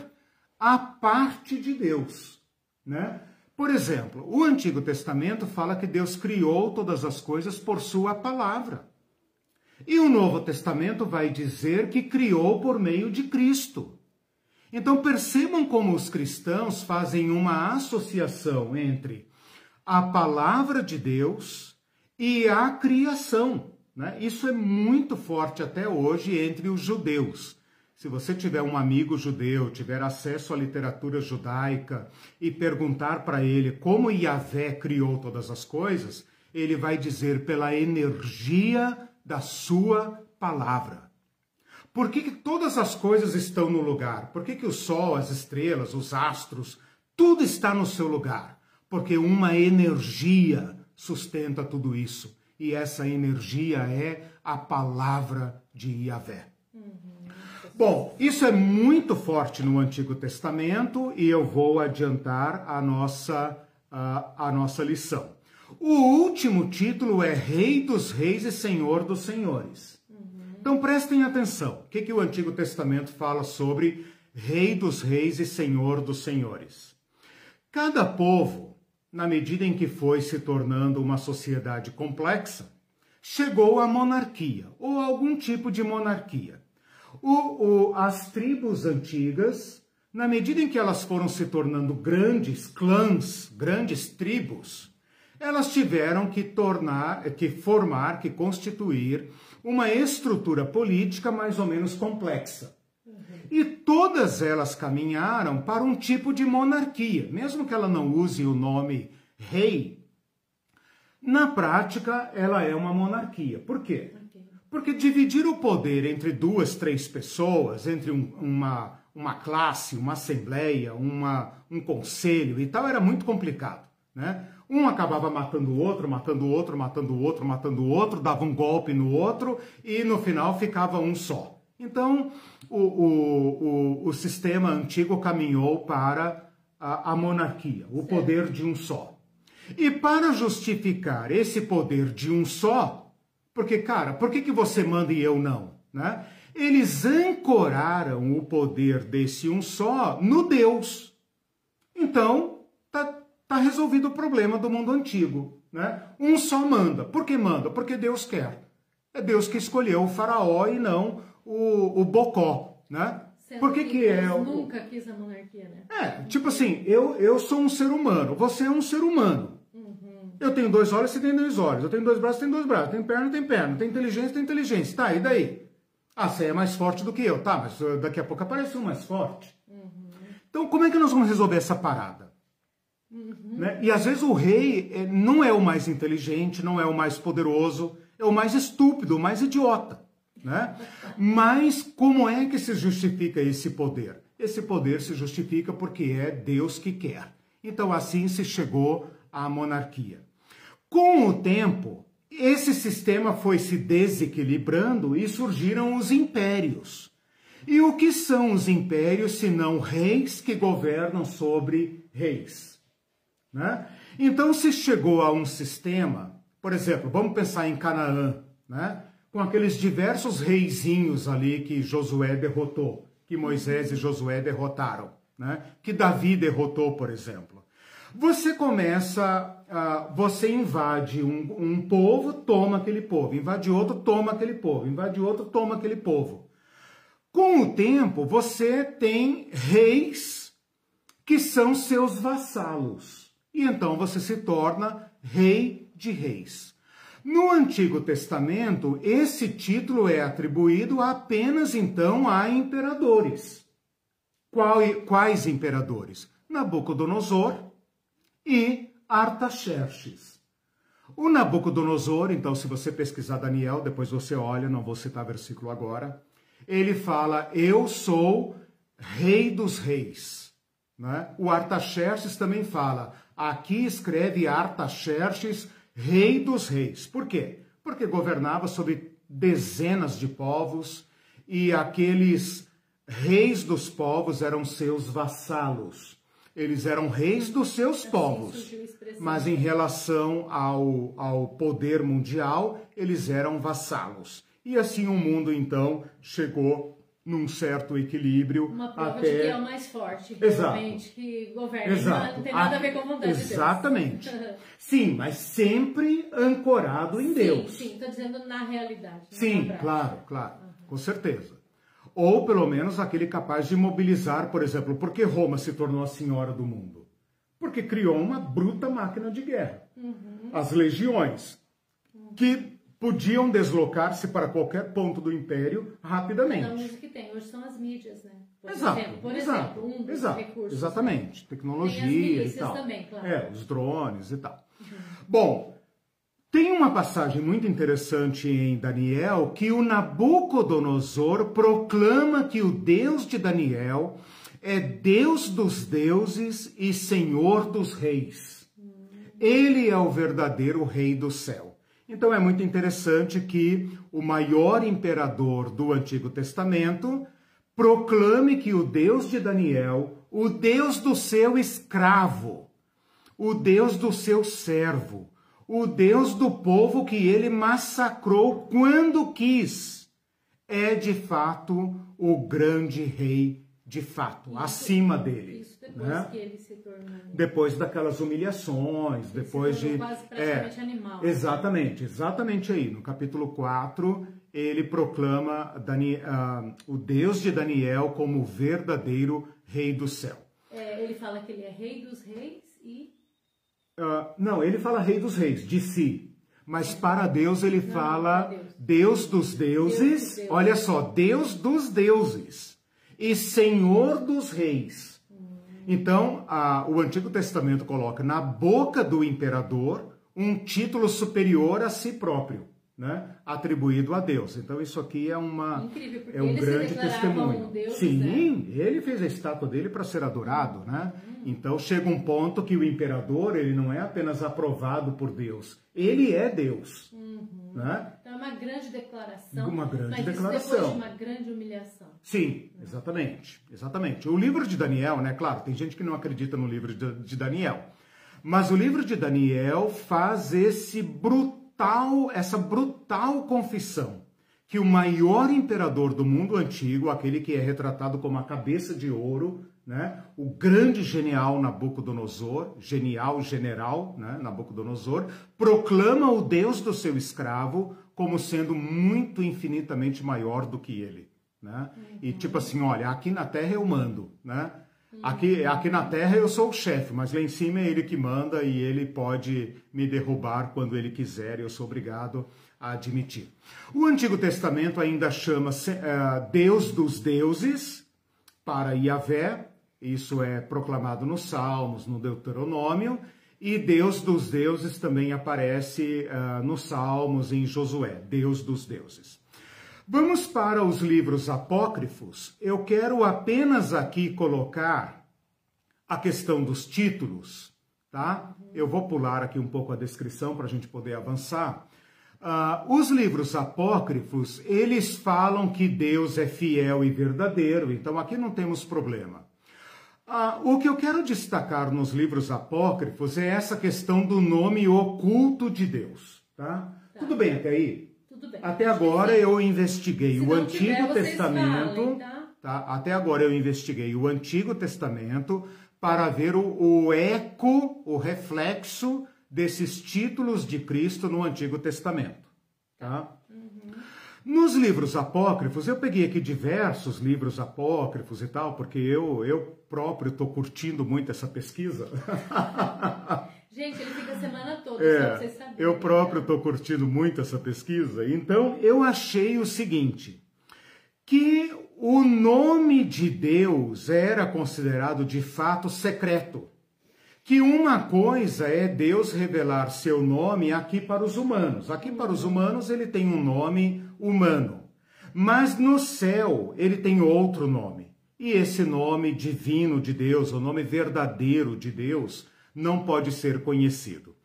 à parte de Deus, né? Por exemplo, o Antigo Testamento fala que Deus criou todas as coisas por sua palavra. E o Novo Testamento vai dizer que criou por meio de Cristo. Então percebam como os cristãos fazem uma associação entre a palavra de Deus e a criação. Né? Isso é muito forte até hoje entre os judeus. Se você tiver um amigo judeu, tiver acesso à literatura judaica e perguntar para ele como Yahvé criou todas as coisas, ele vai dizer pela energia da sua palavra. Por que, que todas as coisas estão no lugar? Por que, que o sol, as estrelas, os astros, tudo está no seu lugar? Porque uma energia sustenta tudo isso. E essa energia é a palavra de Yahvé. Uhum. Bom, isso é muito forte no Antigo Testamento e eu vou adiantar a nossa, a, a nossa lição. O último título é Rei dos Reis e Senhor dos Senhores. Uhum. Então prestem atenção. O que, que o Antigo Testamento fala sobre Rei dos Reis e Senhor dos Senhores? Cada povo, na medida em que foi se tornando uma sociedade complexa, chegou à monarquia ou algum tipo de monarquia. O, o, as tribos antigas, na medida em que elas foram se tornando grandes clãs, grandes tribos, elas tiveram que tornar, que formar, que constituir uma estrutura política mais ou menos complexa. E todas elas caminharam para um tipo de monarquia, mesmo que ela não use o nome rei. Na prática, ela é uma monarquia. Por quê? Porque dividir o poder entre duas, três pessoas, entre um, uma, uma classe, uma assembleia, uma, um conselho e tal, era muito complicado. Né? Um acabava matando o outro, matando o outro, matando o outro, matando o outro, dava um golpe no outro e no final ficava um só. Então, o, o, o, o sistema antigo caminhou para a, a monarquia, o poder de um só. E para justificar esse poder de um só, porque, cara, por que, que você manda e eu não? Né? Eles ancoraram o poder desse um só no Deus. Então, tá, tá resolvido o problema do mundo antigo. Né? Um só manda. Por que manda? Porque Deus quer. É Deus que escolheu o faraó e não o, o bocó. Né? Por que, que é? nunca quis a monarquia, né? É, tipo assim, eu, eu sou um ser humano, você é um ser humano. Eu tenho dois olhos, você tem dois olhos. Eu tenho dois braços, você tem dois braços. Tem perna, tem perna. Tem inteligência, tem inteligência. Tá, e daí? Ah, você é mais forte do que eu. Tá, mas uh, daqui a pouco aparece um mais forte. Uhum. Então, como é que nós vamos resolver essa parada? Uhum. Né? E às vezes o rei eh, não é o mais inteligente, não é o mais poderoso, é o mais estúpido, o mais idiota. Né? Mas como é que se justifica esse poder? Esse poder se justifica porque é Deus que quer. Então assim se chegou à monarquia. Com o tempo, esse sistema foi se desequilibrando e surgiram os impérios. E o que são os impérios se não reis que governam sobre reis? Né? Então se chegou a um sistema, por exemplo, vamos pensar em Canaã, né? Com aqueles diversos reizinhos ali que Josué derrotou, que Moisés e Josué derrotaram, né? que Davi derrotou, por exemplo. Você começa uh, você invade um, um povo, toma aquele povo, invade outro, toma aquele povo, invade outro, toma aquele povo. Com o tempo, você tem reis que são seus vassalos. E então você se torna rei de reis. No Antigo Testamento, esse título é atribuído apenas então a imperadores. Quais imperadores? Nabucodonosor e Artaxerxes. O Nabucodonosor, então, se você pesquisar Daniel, depois você olha, não vou citar versículo agora, ele fala: Eu sou rei dos reis. Né? O Artaxerxes também fala: Aqui escreve Artaxerxes, rei dos reis. Por quê? Porque governava sobre dezenas de povos e aqueles reis dos povos eram seus vassalos. Eles eram reis dos seus assim povos. Mas em relação ao, ao poder mundial, eles eram vassalos. E assim o mundo então chegou num certo equilíbrio. Uma prova até... de que é o mais forte, realmente, Exato. que governa. Exato. Não tem nada a, ver com a vontade Exatamente. de Deus. Sim, mas sempre ancorado em sim, Deus. Sim, estou dizendo na realidade. Sim, claro, claro, uhum. com certeza. Ou pelo menos aquele capaz de mobilizar, por exemplo, por que Roma se tornou a senhora do mundo? Porque criou uma bruta máquina de guerra. Uhum. As legiões, que podiam deslocar-se para qualquer ponto do império rapidamente. Música que tem. Hoje são as mídias, né? Por exato, exemplo, por exato, exemplo, um dos exato, recursos. Exatamente. Tecnologia e tal. Também, claro. É, os drones e tal. Uhum. Bom, tem uma passagem muito interessante em Daniel que o Nabucodonosor proclama que o Deus de Daniel é Deus dos deuses e Senhor dos reis. Uhum. Ele é o verdadeiro rei do céu. Então é muito interessante que o maior imperador do Antigo Testamento proclame que o Deus de Daniel, o Deus do seu escravo, o Deus do seu servo, o Deus do povo que ele massacrou quando quis, é de fato o grande rei de fato, isso, acima dele. Isso depois né? que ele se tornou. Depois daquelas humilhações, ele depois de. Quase praticamente é, animal. Exatamente, exatamente aí. No capítulo 4, ele proclama Dani, uh, o Deus de Daniel como o verdadeiro rei do céu. É, ele fala que ele é rei dos reis e. Uh, não, ele fala rei dos reis, de si. Mas para Deus ele não, fala Deus. Deus. dos deuses. Deus dos deuses. Olha só, Deus dos deuses e Senhor dos reis. Então, a, o Antigo Testamento coloca na boca do imperador um título superior a si próprio, né? atribuído a Deus. Então, isso aqui é, uma, Incrível, é um grande testemunho. Deus, Sim, né? ele fez a estátua dele para ser adorado. Né? Uhum. Então, chega um ponto que o imperador ele não é apenas aprovado por Deus, ele é Deus. Uhum. Né? Então, é uma grande declaração. Uma grande mas declaração. depois de uma grande humilhação. Sim, exatamente, exatamente. O livro de Daniel, né? Claro, tem gente que não acredita no livro de Daniel, mas o livro de Daniel faz esse brutal, essa brutal confissão que o maior imperador do mundo antigo, aquele que é retratado como a cabeça de ouro, né? O grande genial Nabucodonosor, genial general, né? Nabucodonosor, proclama o Deus do seu escravo como sendo muito infinitamente maior do que ele né? Uhum. E tipo assim, olha, aqui na Terra eu mando, né? Aqui, aqui na Terra eu sou o chefe, mas lá em cima é ele que manda e ele pode me derrubar quando ele quiser, eu sou obrigado a admitir. O Antigo Testamento ainda chama uh, Deus dos deuses para Yahvé, isso é proclamado nos Salmos, no Deuteronômio, e Deus dos deuses também aparece uh, nos Salmos, em Josué, Deus dos deuses. Vamos para os livros apócrifos. Eu quero apenas aqui colocar a questão dos títulos, tá? Eu vou pular aqui um pouco a descrição para a gente poder avançar. Uh, os livros apócrifos, eles falam que Deus é fiel e verdadeiro, então aqui não temos problema. Uh, o que eu quero destacar nos livros apócrifos é essa questão do nome oculto de Deus, tá? tá. Tudo bem até aí? Até agora eu investiguei o Antigo Testamento. Falem, tá? Tá? Até agora eu investiguei o Antigo Testamento para ver o, o eco, o reflexo desses títulos de Cristo no Antigo Testamento. Tá? Nos livros apócrifos, eu peguei aqui diversos livros apócrifos e tal, porque eu, eu próprio estou curtindo muito essa pesquisa. Gente, ele fica a semana toda, é, só pra vocês saberem. Eu próprio estou curtindo muito essa pesquisa, então eu achei o seguinte, que o nome de Deus era considerado de fato secreto. Que uma coisa é Deus revelar seu nome aqui para os humanos. Aqui para os humanos ele tem um nome humano. Mas no céu ele tem outro nome. E esse nome divino de Deus, o nome verdadeiro de Deus, não pode ser conhecido.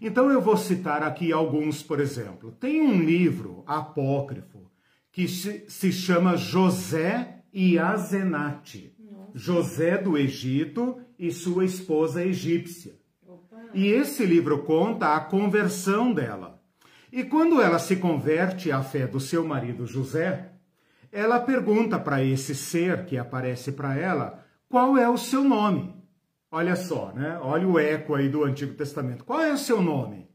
Então eu vou citar aqui alguns, por exemplo. Tem um livro apócrifo que se chama José e Azenate, José do Egito e sua esposa egípcia. E esse livro conta a conversão dela. E quando ela se converte à fé do seu marido José, ela pergunta para esse ser que aparece para ela qual é o seu nome. Olha só, né? Olha o eco aí do Antigo Testamento. Qual é o seu nome?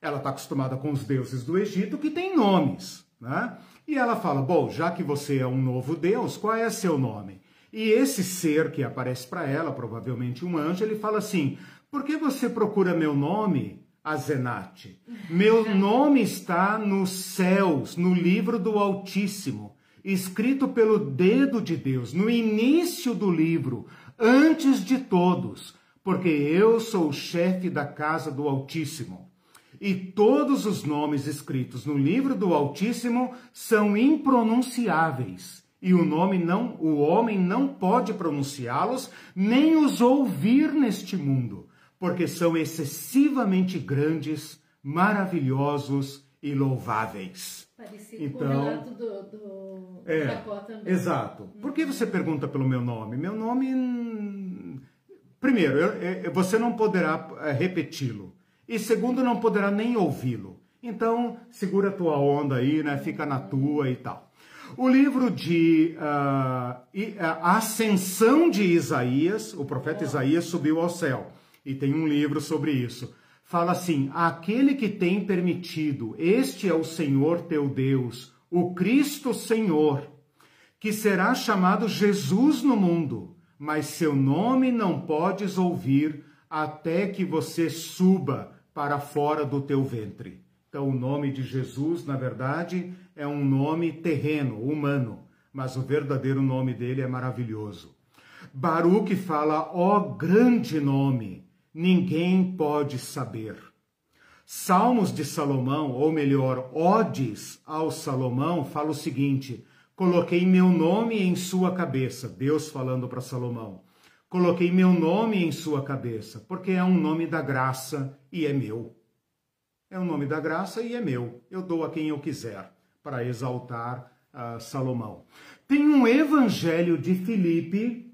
Ela está acostumada com os deuses do Egito que têm nomes, né? E ela fala: Bom, já que você é um novo Deus, qual é seu nome? E esse ser que aparece para ela, provavelmente um anjo, ele fala assim: Por que você procura meu nome? Azenate. Meu nome está nos céus, no livro do Altíssimo, escrito pelo dedo de Deus, no início do livro, antes de todos, porque eu sou o chefe da casa do Altíssimo. E todos os nomes escritos no livro do Altíssimo são impronunciáveis. E o nome não, o homem não pode pronunciá-los, nem os ouvir neste mundo porque são excessivamente grandes, maravilhosos e louváveis. Parecido então, com o relato do, do é, Jacó também. Exato. Por que você pergunta pelo meu nome? Meu nome. Primeiro, eu, eu, você não poderá é, repeti-lo. E segundo, não poderá nem ouvi-lo. Então, segura a tua onda aí, né? Fica na tua e tal. O livro de uh, a Ascensão de Isaías, o profeta Isaías subiu ao céu e tem um livro sobre isso. Fala assim: aquele que tem permitido, este é o Senhor teu Deus, o Cristo Senhor, que será chamado Jesus no mundo, mas seu nome não podes ouvir até que você suba para fora do teu ventre. Então, o nome de Jesus, na verdade, é um nome terreno, humano, mas o verdadeiro nome dele é maravilhoso. Baruque fala, ó grande nome, ninguém pode saber. Salmos de Salomão, ou melhor, odes ao Salomão, fala o seguinte: coloquei meu nome em sua cabeça, Deus falando para Salomão. Coloquei meu nome em sua cabeça, porque é um nome da graça e é meu. É um nome da graça e é meu. Eu dou a quem eu quiser, para exaltar uh, Salomão. Tem um evangelho de Filipe,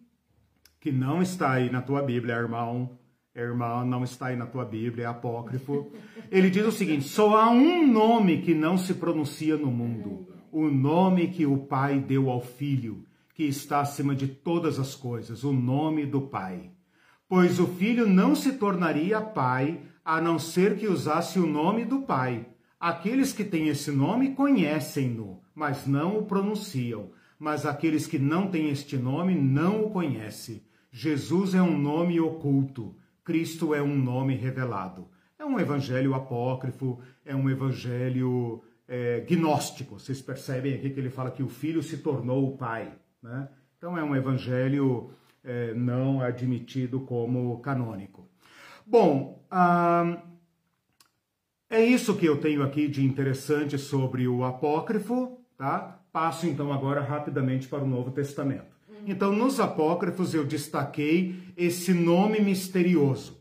que não está aí na tua Bíblia, irmão, irmã, não está aí na tua Bíblia, é apócrifo. Ele diz o seguinte: só há um nome que não se pronuncia no mundo, o nome que o Pai deu ao Filho, que está acima de todas as coisas, o nome do Pai. Pois o Filho não se tornaria Pai a não ser que usasse o nome do Pai. Aqueles que têm esse nome conhecem-no, mas não o pronunciam. Mas aqueles que não têm este nome não o conhecem. Jesus é um nome oculto Cristo é um nome revelado. É um evangelho apócrifo, é um evangelho é, gnóstico. Vocês percebem aqui que ele fala que o filho se tornou o pai. Né? Então é um evangelho é, não admitido como canônico. Bom, é isso que eu tenho aqui de interessante sobre o apócrifo. Tá? Passo então agora rapidamente para o Novo Testamento. Então, nos apócrifos eu destaquei esse nome misterioso,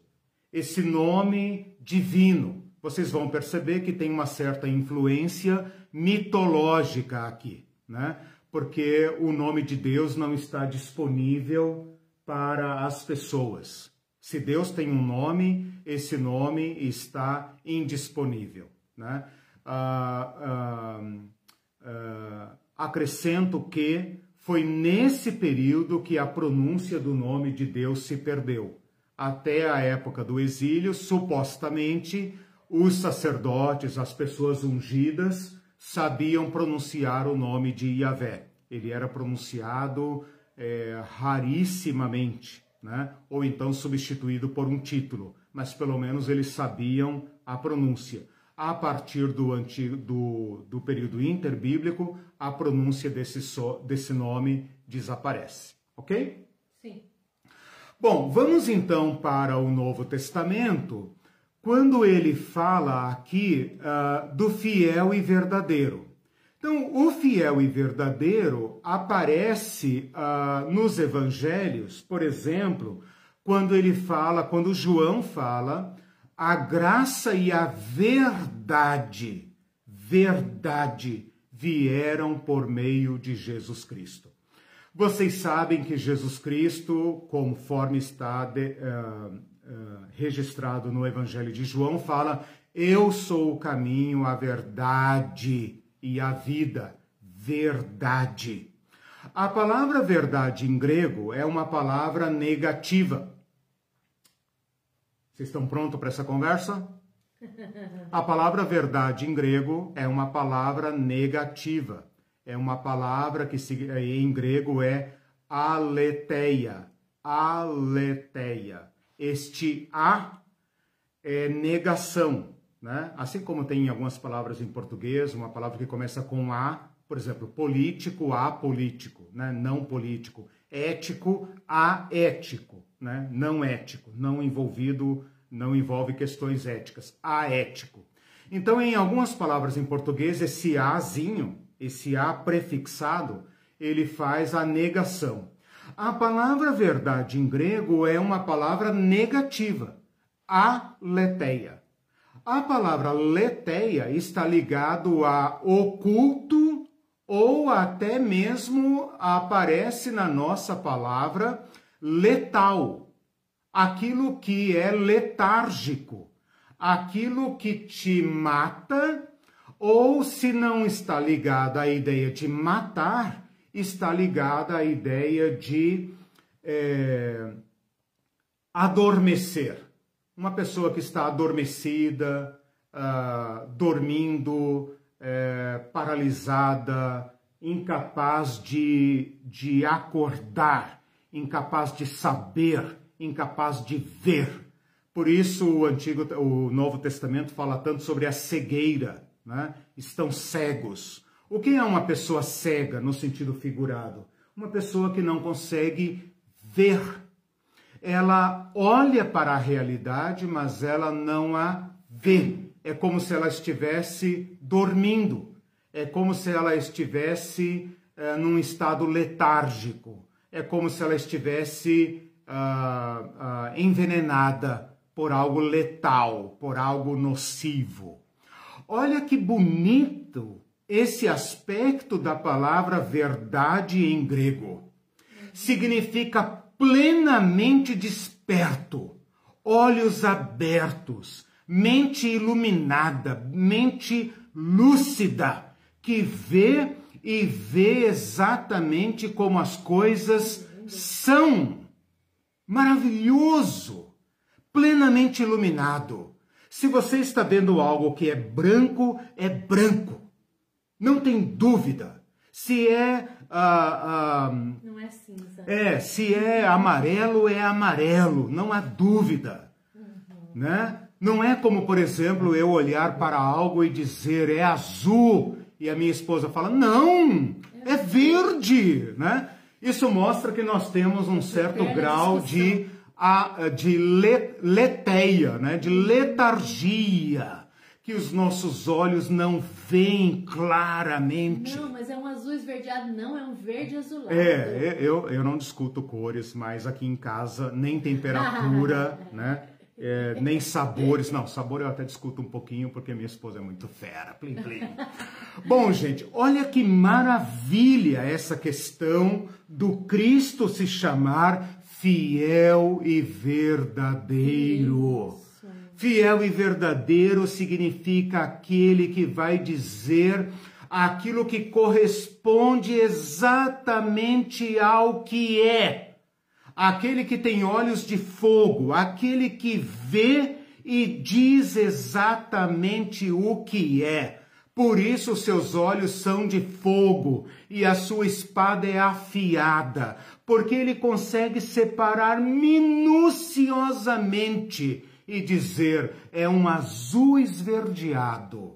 esse nome divino. Vocês vão perceber que tem uma certa influência mitológica aqui, né? Porque o nome de Deus não está disponível para as pessoas. Se Deus tem um nome, esse nome está indisponível, né? Ah, ah, ah, acrescento que foi nesse período que a pronúncia do nome de Deus se perdeu. Até a época do exílio, supostamente, os sacerdotes, as pessoas ungidas, sabiam pronunciar o nome de Yahvé. Ele era pronunciado é, rarissimamente, né? ou então substituído por um título, mas pelo menos eles sabiam a pronúncia a partir do, antigo, do, do período interbíblico, a pronúncia desse, so, desse nome desaparece. Ok? Sim. Bom, vamos então para o Novo Testamento, quando ele fala aqui uh, do fiel e verdadeiro. Então, o fiel e verdadeiro aparece uh, nos evangelhos, por exemplo, quando ele fala, quando João fala a graça e a verdade, verdade, vieram por meio de Jesus Cristo. Vocês sabem que Jesus Cristo, conforme está de, uh, uh, registrado no Evangelho de João, fala: Eu sou o caminho, a verdade e a vida. Verdade. A palavra verdade em grego é uma palavra negativa. Vocês estão prontos para essa conversa? A palavra verdade em grego é uma palavra negativa. É uma palavra que em grego é aletheia. Aletheia. Este a é negação, né? Assim como tem algumas palavras em português, uma palavra que começa com a, por exemplo, político, apolítico, né? Não político. Ético, aético, né? Não ético, não envolvido não envolve questões éticas, aético. Então, em algumas palavras em português, esse azinho, esse a prefixado, ele faz a negação. A palavra verdade em grego é uma palavra negativa, aletheia. A palavra leteia está ligado a oculto ou até mesmo aparece na nossa palavra letal, aquilo que é letárgico, aquilo que te mata, ou se não está ligada à ideia de matar, está ligada à ideia de é, adormecer. Uma pessoa que está adormecida, uh, dormindo, é, paralisada, incapaz de, de acordar, incapaz de saber incapaz de ver. Por isso o antigo, o Novo Testamento fala tanto sobre a cegueira, né? Estão cegos. O que é uma pessoa cega no sentido figurado? Uma pessoa que não consegue ver. Ela olha para a realidade, mas ela não a vê. É como se ela estivesse dormindo. É como se ela estivesse é, num estado letárgico. É como se ela estivesse uh, uh, envenenada por algo letal, por algo nocivo. Olha que bonito esse aspecto da palavra verdade em grego. Significa plenamente desperto, olhos abertos, mente iluminada, mente lúcida, que vê e vê exatamente como as coisas são maravilhoso, plenamente iluminado. Se você está vendo algo que é branco, é branco. Não tem dúvida. Se é. Uh, uh, não é cinza. É, se é amarelo, é amarelo. Não há dúvida. Uhum. Né? Não é como, por exemplo, eu olhar para algo e dizer é azul e a minha esposa fala não, é, é verde, né? Isso mostra que nós temos um certo grau de, de leteia, né? de letargia, que os nossos olhos não veem claramente. Não, mas é um azul esverdeado, não, é um verde azulado. É, eu, eu não discuto cores, mas aqui em casa nem temperatura, né? É, nem sabores. Não, sabor eu até discuto um pouquinho porque minha esposa é muito fera. Plim, plim. Bom, gente, olha que maravilha essa questão do Cristo se chamar fiel e verdadeiro. Isso. Fiel e verdadeiro significa aquele que vai dizer aquilo que corresponde exatamente ao que é aquele que tem olhos de fogo, aquele que vê e diz exatamente o que é. Por isso seus olhos são de fogo e a sua espada é afiada, porque ele consegue separar minuciosamente e dizer é um azul esverdeado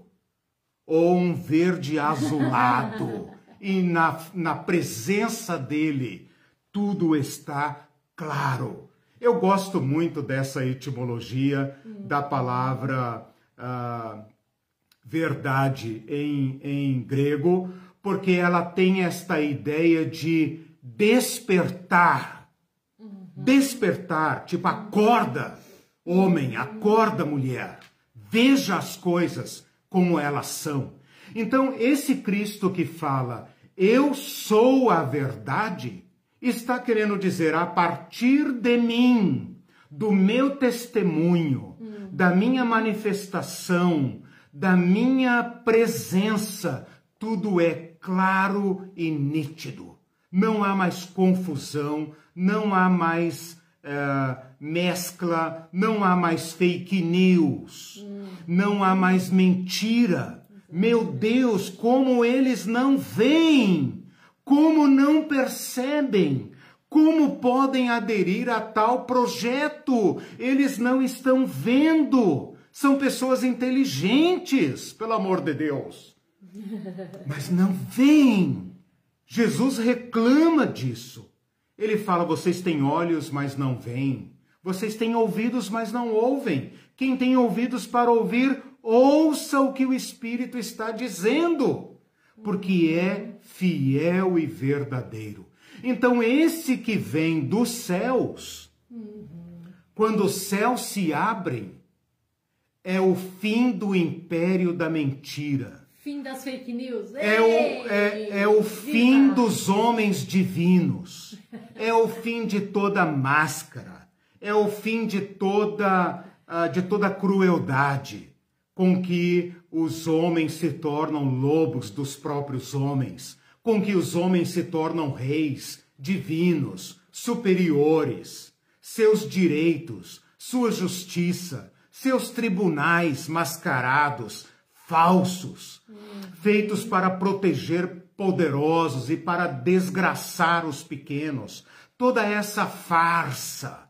ou um verde azulado. e na, na presença dele, tudo está claro. Eu gosto muito dessa etimologia da palavra uh, verdade em, em grego, porque ela tem esta ideia de despertar. Uhum. Despertar, tipo, acorda, homem, acorda, mulher. Veja as coisas como elas são. Então, esse Cristo que fala, eu sou a verdade, está querendo dizer a partir de mim, do meu testemunho, hum. da minha manifestação, da minha presença, tudo é claro e nítido. Não há mais confusão, não há mais uh, mescla, não há mais fake news, hum. não há mais mentira. Meu Deus, como eles não veem, como não percebem, como podem aderir a tal projeto? Eles não estão vendo. São pessoas inteligentes, pelo amor de Deus. Mas não veem. Jesus reclama disso. Ele fala: vocês têm olhos, mas não veem. Vocês têm ouvidos, mas não ouvem. Quem tem ouvidos para ouvir, ouça o que o Espírito está dizendo, porque é fiel e verdadeiro. Então, esse que vem dos céus, quando os céus se abrem, é o fim do império da mentira. Fim das fake news. É o, é, é o fim dos homens divinos. É o fim de toda máscara. É o fim de toda, ah, de toda crueldade com que os homens se tornam lobos dos próprios homens, com que os homens se tornam reis, divinos, superiores. Seus direitos, sua justiça, seus tribunais mascarados, falsos, feitos para proteger poderosos e para desgraçar os pequenos. Toda essa farsa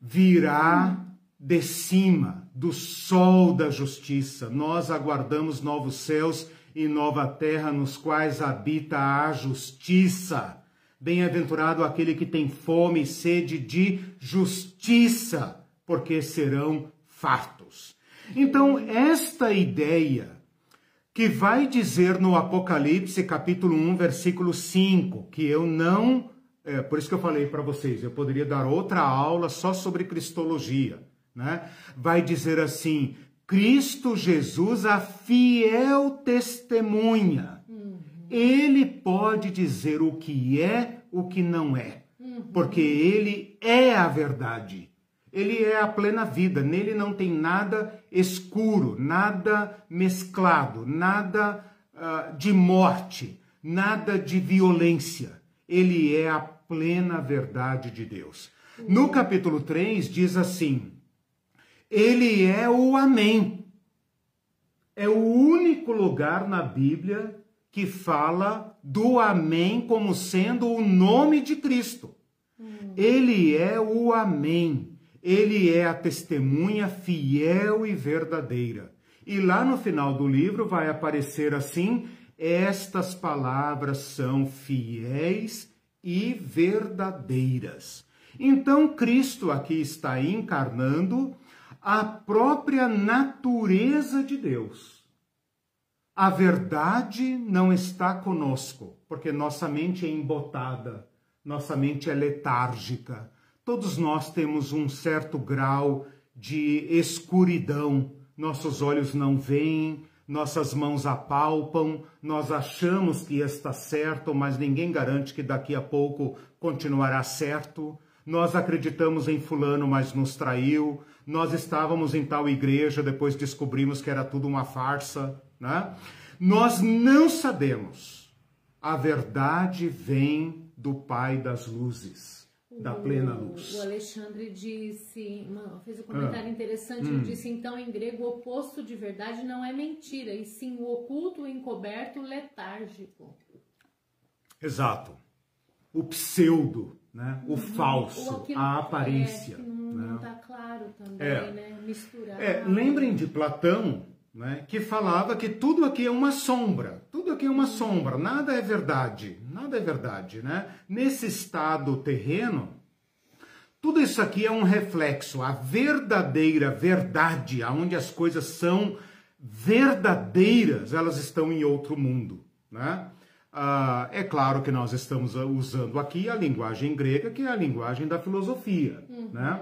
virá de cima do sol da justiça. Nós aguardamos novos céus e nova terra nos quais habita a justiça. Bem-aventurado aquele que tem fome e sede de justiça, porque serão fartos. Então, esta ideia que vai dizer no Apocalipse, capítulo 1, versículo 5, que eu não. É, por isso que eu falei para vocês, eu poderia dar outra aula só sobre cristologia. Né? Vai dizer assim: Cristo Jesus, a fiel testemunha. Uhum. Ele pode dizer o que é, o que não é. Uhum. Porque ele é a verdade. Ele é a plena vida, nele não tem nada escuro, nada mesclado, nada uh, de morte, nada de violência. Ele é a plena verdade de Deus. No capítulo 3 diz assim: Ele é o Amém. É o único lugar na Bíblia que fala do Amém como sendo o nome de Cristo. Ele é o Amém. Ele é a testemunha fiel e verdadeira. E lá no final do livro vai aparecer assim: estas palavras são fiéis e verdadeiras. Então Cristo aqui está encarnando a própria natureza de Deus. A verdade não está conosco, porque nossa mente é embotada, nossa mente é letárgica, Todos nós temos um certo grau de escuridão. Nossos olhos não veem, nossas mãos apalpam, nós achamos que está certo, mas ninguém garante que daqui a pouco continuará certo. Nós acreditamos em Fulano, mas nos traiu. Nós estávamos em tal igreja, depois descobrimos que era tudo uma farsa. Né? Nós não sabemos. A verdade vem do Pai das luzes da plena luz. O Alexandre disse, fez um comentário ah. interessante, hum. ele disse, então, em grego, o oposto de verdade não é mentira, e sim o oculto, o encoberto, o letárgico. Exato. O pseudo, né? o uhum. falso, a aparência. É, não está né? claro também, é. né? Misturar. É, lembrem de Platão, né, que falava que tudo aqui é uma sombra, tudo aqui é uma sombra, nada é verdade, nada é verdade, né? Nesse estado terreno, tudo isso aqui é um reflexo, a verdadeira verdade, aonde as coisas são verdadeiras, elas estão em outro mundo, né? Ah, é claro que nós estamos usando aqui a linguagem grega, que é a linguagem da filosofia, uhum. né?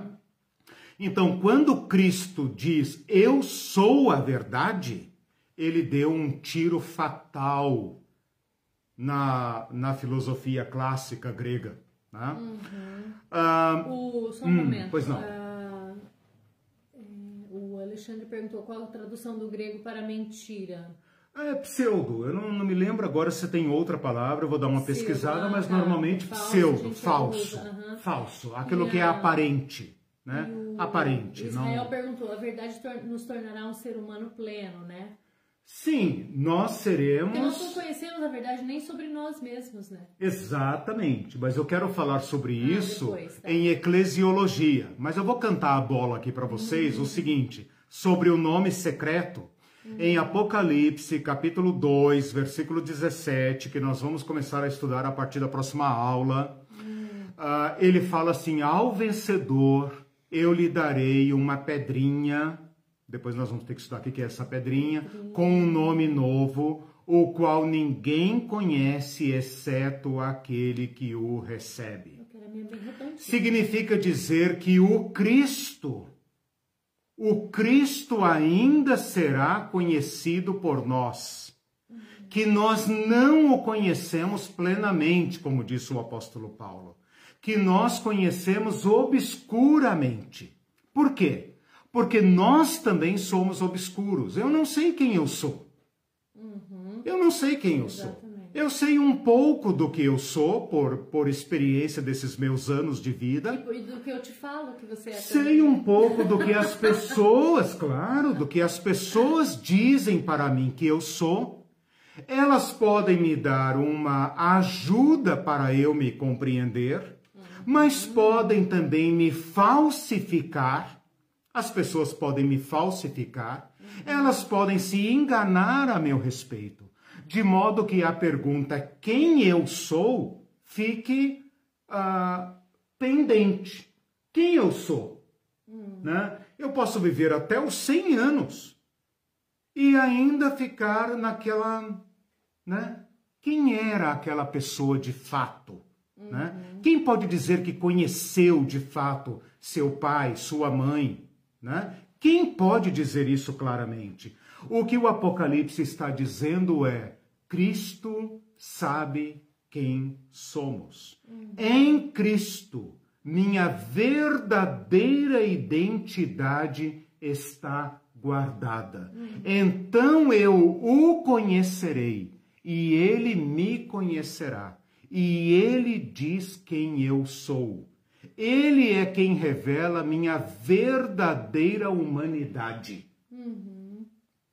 Então, quando Cristo diz eu sou a verdade, ele deu um tiro fatal na, na filosofia clássica grega. Né? Uhum. Ah, O, só um hum, momento. pois não. Ah, é, o Alexandre perguntou qual a tradução do grego para mentira. é pseudo, eu não, não me lembro agora se tem outra palavra, eu vou dar uma Pseudo, pesquisada, ah, mas tá. normalmente Falso, pseudo, falso, usa, aham. falso, aquilo que é aparente, né? O Aparente, Israel não... perguntou: a verdade nos tornará um ser humano pleno, né? Sim, nós seremos... Porque nós não conhecemos a verdade nem sobre nós mesmos, né? Exatamente, mas eu quero falar sobre Ah, isso depois, tá. em eclesiologia. Mas eu vou cantar a bola aqui para vocês Uhum. o seguinte, sobre o nome secreto. Em Apocalipse, capítulo 2, versículo 17, que nós vamos começar a estudar a partir da próxima aula, ah, ele fala assim: Ao vencedor eu lhe darei uma pedrinha, depois nós vamos ter que estudar o que é essa pedrinha, com um nome novo, o qual ninguém conhece exceto aquele que o recebe. Significa dizer que o Cristo, o Cristo ainda será conhecido por nós, que nós não o conhecemos plenamente, como disse o apóstolo Paulo, que nós conhecemos obscuramente. Por quê? Porque nós também somos obscuros. Eu não sei quem eu sou. Eu não sei quem eu sou. Eu sei um pouco do que eu sou por, por experiência desses meus anos de vida. E do que eu te falo que você é Sei também. um pouco do que as pessoas, claro, do que as pessoas dizem para mim que eu sou. Elas podem me dar uma ajuda para eu me compreender, mas podem também me falsificar. As pessoas podem me falsificar. Elas podem se enganar a meu respeito, de modo que a pergunta quem eu sou fique ah, pendente. Quem eu sou? Né? Eu posso viver até os 100 anos e ainda ficar naquela, né? Quem era aquela pessoa de fato? Né? Quem pode dizer que conheceu de fato seu pai, sua mãe? Né? Quem pode dizer isso claramente? O que o Apocalipse está dizendo é: Cristo sabe quem somos. Em Cristo, minha verdadeira identidade está guardada. Então eu o conhecerei e ele me conhecerá. E ele diz quem eu sou. Ele é quem revela minha verdadeira humanidade.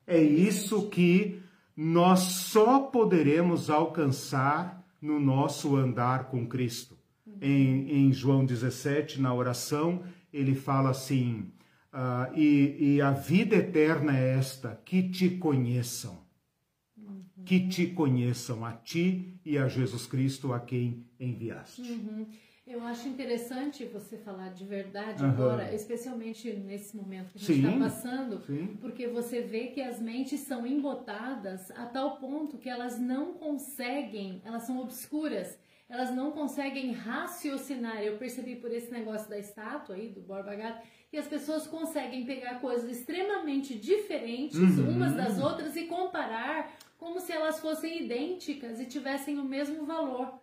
É isso que nós só poderemos alcançar no nosso andar com Cristo. Em, em João 17, na oração, ele fala assim: ah, e, e a vida eterna é esta, que te conheçam. Que te conheçam a ti e a Jesus Cristo a quem enviaste. Uhum. Eu acho interessante você falar de verdade Aham. agora, especialmente nesse momento que a gente está passando, sim. porque você vê que as mentes são embotadas a tal ponto que elas não conseguem, elas são obscuras, elas não conseguem raciocinar. Eu percebi por esse negócio da estátua aí, do Borba Gato, que as pessoas conseguem pegar coisas extremamente diferentes Uhum. umas das outras e comparar como se elas fossem idênticas e tivessem o mesmo valor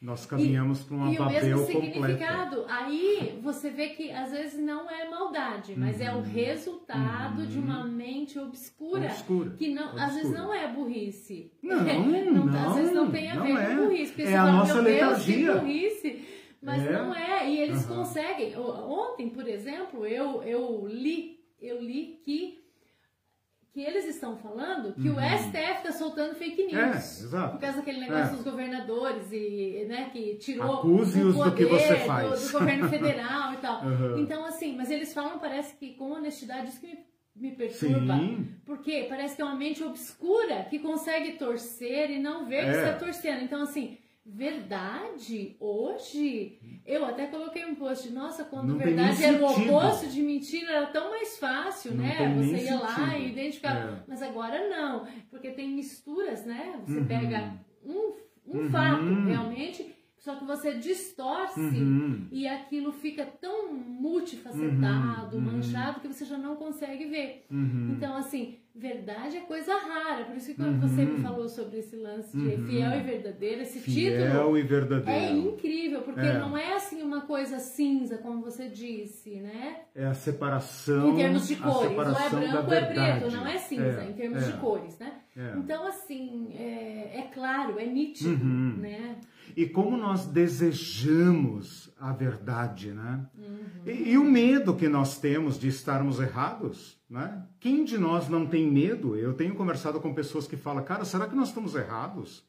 Nós caminhamos para uma e o mesmo significado. Aí você vê que às vezes não é maldade, mas é o Uhum. resultado de uma mente obscura, Obscura, que não, às vezes obscura. não é burrice. Não, Às vezes não não, tem a não ver é. com burrice, porque É a fala, nossa letargia. burrice. Mas É. não é, e eles Aham. conseguem. Ontem, por exemplo, eu, eu li, eu li que que eles estão falando que o STF está soltando fake Uhum. É, news. exato. Por causa daquele negócio É. dos governadores e, né, que tirou Acuse-os o do que poder você do- faz. Do, governo federal e tal. Uhum. Então, assim, mas eles falam, parece que com honestidade, isso que me, me perturba. Sim. Porque parece que é uma mente obscura que consegue torcer e não ver que É. está torcendo. Então, assim, verdade, hoje, eu até coloquei um post, nossa, quando Não verdade era o oposto de mentira, era tão mais fácil, Não né? Você ia lá e identificava. É. Mas agora não, porque tem misturas, né? Você Uhum. pega um, um Uhum. fato, realmente, só que você distorce uhum. e aquilo fica tão multifacetado, uhum. manchado, que você já não consegue ver. Uhum. Então, assim, verdade é coisa rara. Por isso que quando você me falou sobre esse lance de fiel e verdadeiro, esse fiel título e verdadeiro. é incrível, porque é. não é assim uma coisa cinza, como você disse, né? É a separação. Em termos de cores. Ou é branco ou é preto, não é cinza, é. em termos de é. cores, né? É. Então, assim, é, é, claro, é nítido, uhum. né? E como nós desejamos a verdade, né? Uhum. E, e, o medo que nós temos de estarmos errados, né? Quem de nós não tem medo? Eu tenho conversado com pessoas que falam, cara, será que nós estamos errados?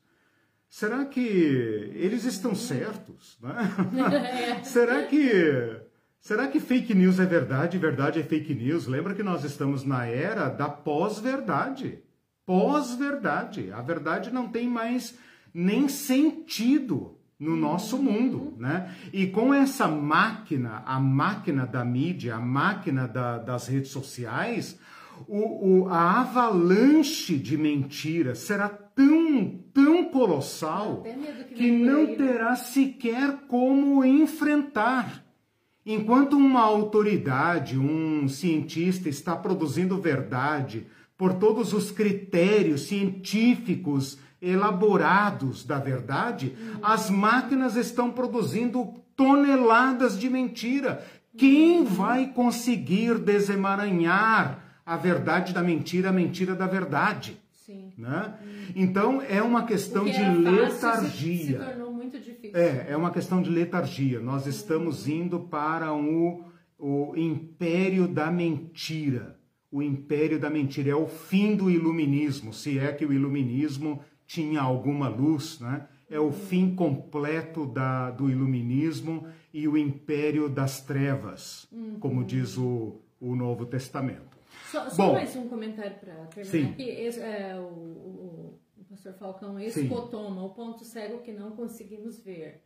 Será que eles estão certos? Né? será que será que fake news é verdade, verdade é fake news? Lembra que nós estamos na era da pós-verdade pós-verdade. A verdade não tem mais nem sentido no nosso mundo, né? E com essa máquina, a máquina da mídia, a máquina da, das redes sociais, o, o, a avalanche de mentiras será tão, tão colossal que, que não terá sequer como enfrentar. Enquanto uma autoridade, um cientista está produzindo verdade, por todos os critérios científicos elaborados da verdade, as máquinas estão produzindo toneladas de mentira. Quem vai conseguir desemaranhar a verdade da mentira, a mentira da verdade? Sim. Né? Então é uma questão de letargia. Se, se tornou muito difícil. É, é uma questão de letargia. Nós estamos indo para o, o império da mentira o império da mentira, é o fim do iluminismo, se é que o iluminismo tinha alguma luz, né? É o fim completo da, do iluminismo e o império das trevas, uhum. como diz o, o Novo Testamento. Só, só Bom, mais um comentário para terminar sim. aqui. Esse, é, o, o, o, pastor Falcão, escotoma, o ponto cego que não conseguimos ver.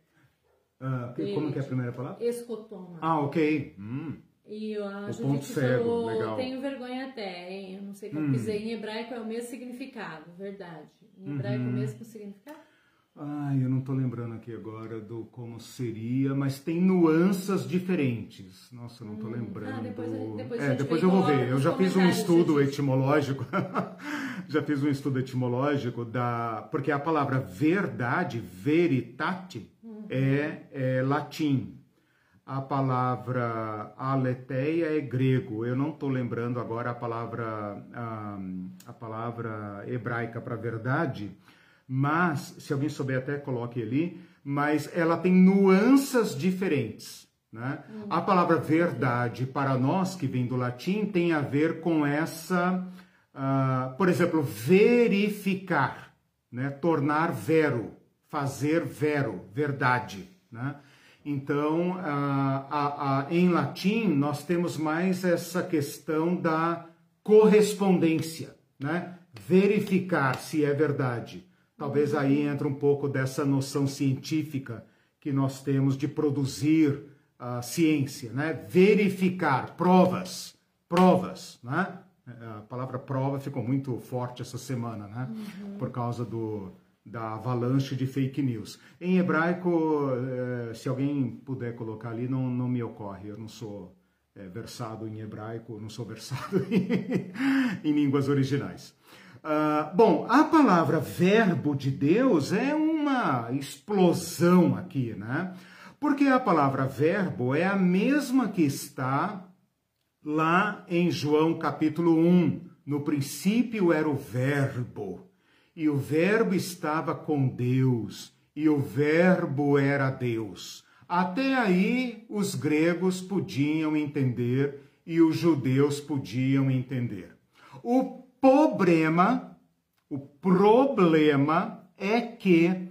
Uh, como que é a primeira palavra? Escotoma. Ah, ok. Hum. E a Judite cego, falou, legal. tenho vergonha até, hein? Eu não sei como hum. pisei. Em hebraico é o mesmo significado, verdade. Em hebraico uhum. é o mesmo significado? Ai, eu não estou lembrando aqui agora do como seria, mas tem nuances diferentes. Nossa, eu não estou hum. lembrando. Ah, depois, depois, é, depois eu vou ver. Eu já fiz um estudo etimológico. já fiz um estudo etimológico da. Porque a palavra verdade, veritate, uhum. é, é latim. A palavra aletheia é grego. Eu não estou lembrando agora a palavra, a, a palavra hebraica para verdade, mas, se alguém souber até coloque ali, mas ela tem nuances diferentes. Né? Uhum. A palavra verdade, para nós, que vem do latim, tem a ver com essa, uh, por exemplo, verificar, né? tornar vero, fazer vero, verdade. Né? Então, a, a, a, em latim, nós temos mais essa questão da correspondência, né? verificar se é verdade. Talvez aí entre um pouco dessa noção científica que nós temos de produzir a ciência, né? verificar provas, provas, né? A palavra prova ficou muito forte essa semana, né? Uhum. Por causa do, da avalanche de fake news. Em hebraico, eh, se alguém puder colocar ali, não, não me ocorre, eu não sou é, versado em hebraico, não sou versado em, em línguas originais. Uh, bom, a palavra verbo de Deus é uma explosão aqui, né? Porque a palavra verbo é a mesma que está lá em João capítulo 1. No princípio era o verbo e o Verbo estava com Deus, e o Verbo era Deus. Até aí os gregos podiam entender e os judeus podiam entender. O problema, o problema é que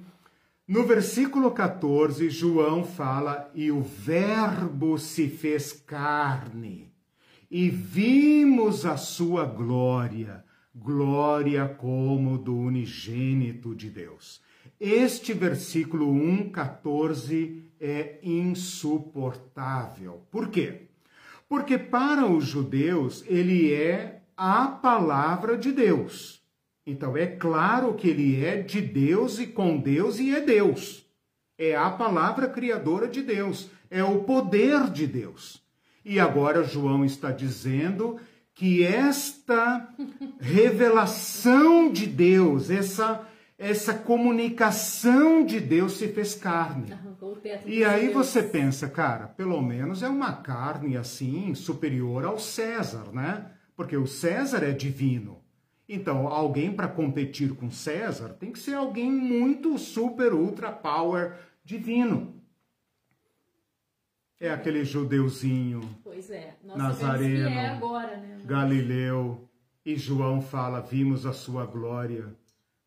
no versículo 14, João fala: E o Verbo se fez carne, e vimos a sua glória glória como do unigênito de Deus. Este versículo 1,14 é insuportável. Por quê? Porque para os judeus ele é a palavra de Deus. Então é claro que ele é de Deus e com Deus e é Deus. É a palavra criadora de Deus, é o poder de Deus. E agora João está dizendo que esta revelação de Deus, essa essa comunicação de Deus se fez carne. E aí você pensa, cara, pelo menos é uma carne assim superior ao César, né? Porque o César é divino. Então, alguém para competir com César tem que ser alguém muito super ultra power divino. É aquele judeuzinho. Pois é, Nós Nazareno, é agora, né? Galileu. E João fala: vimos a sua glória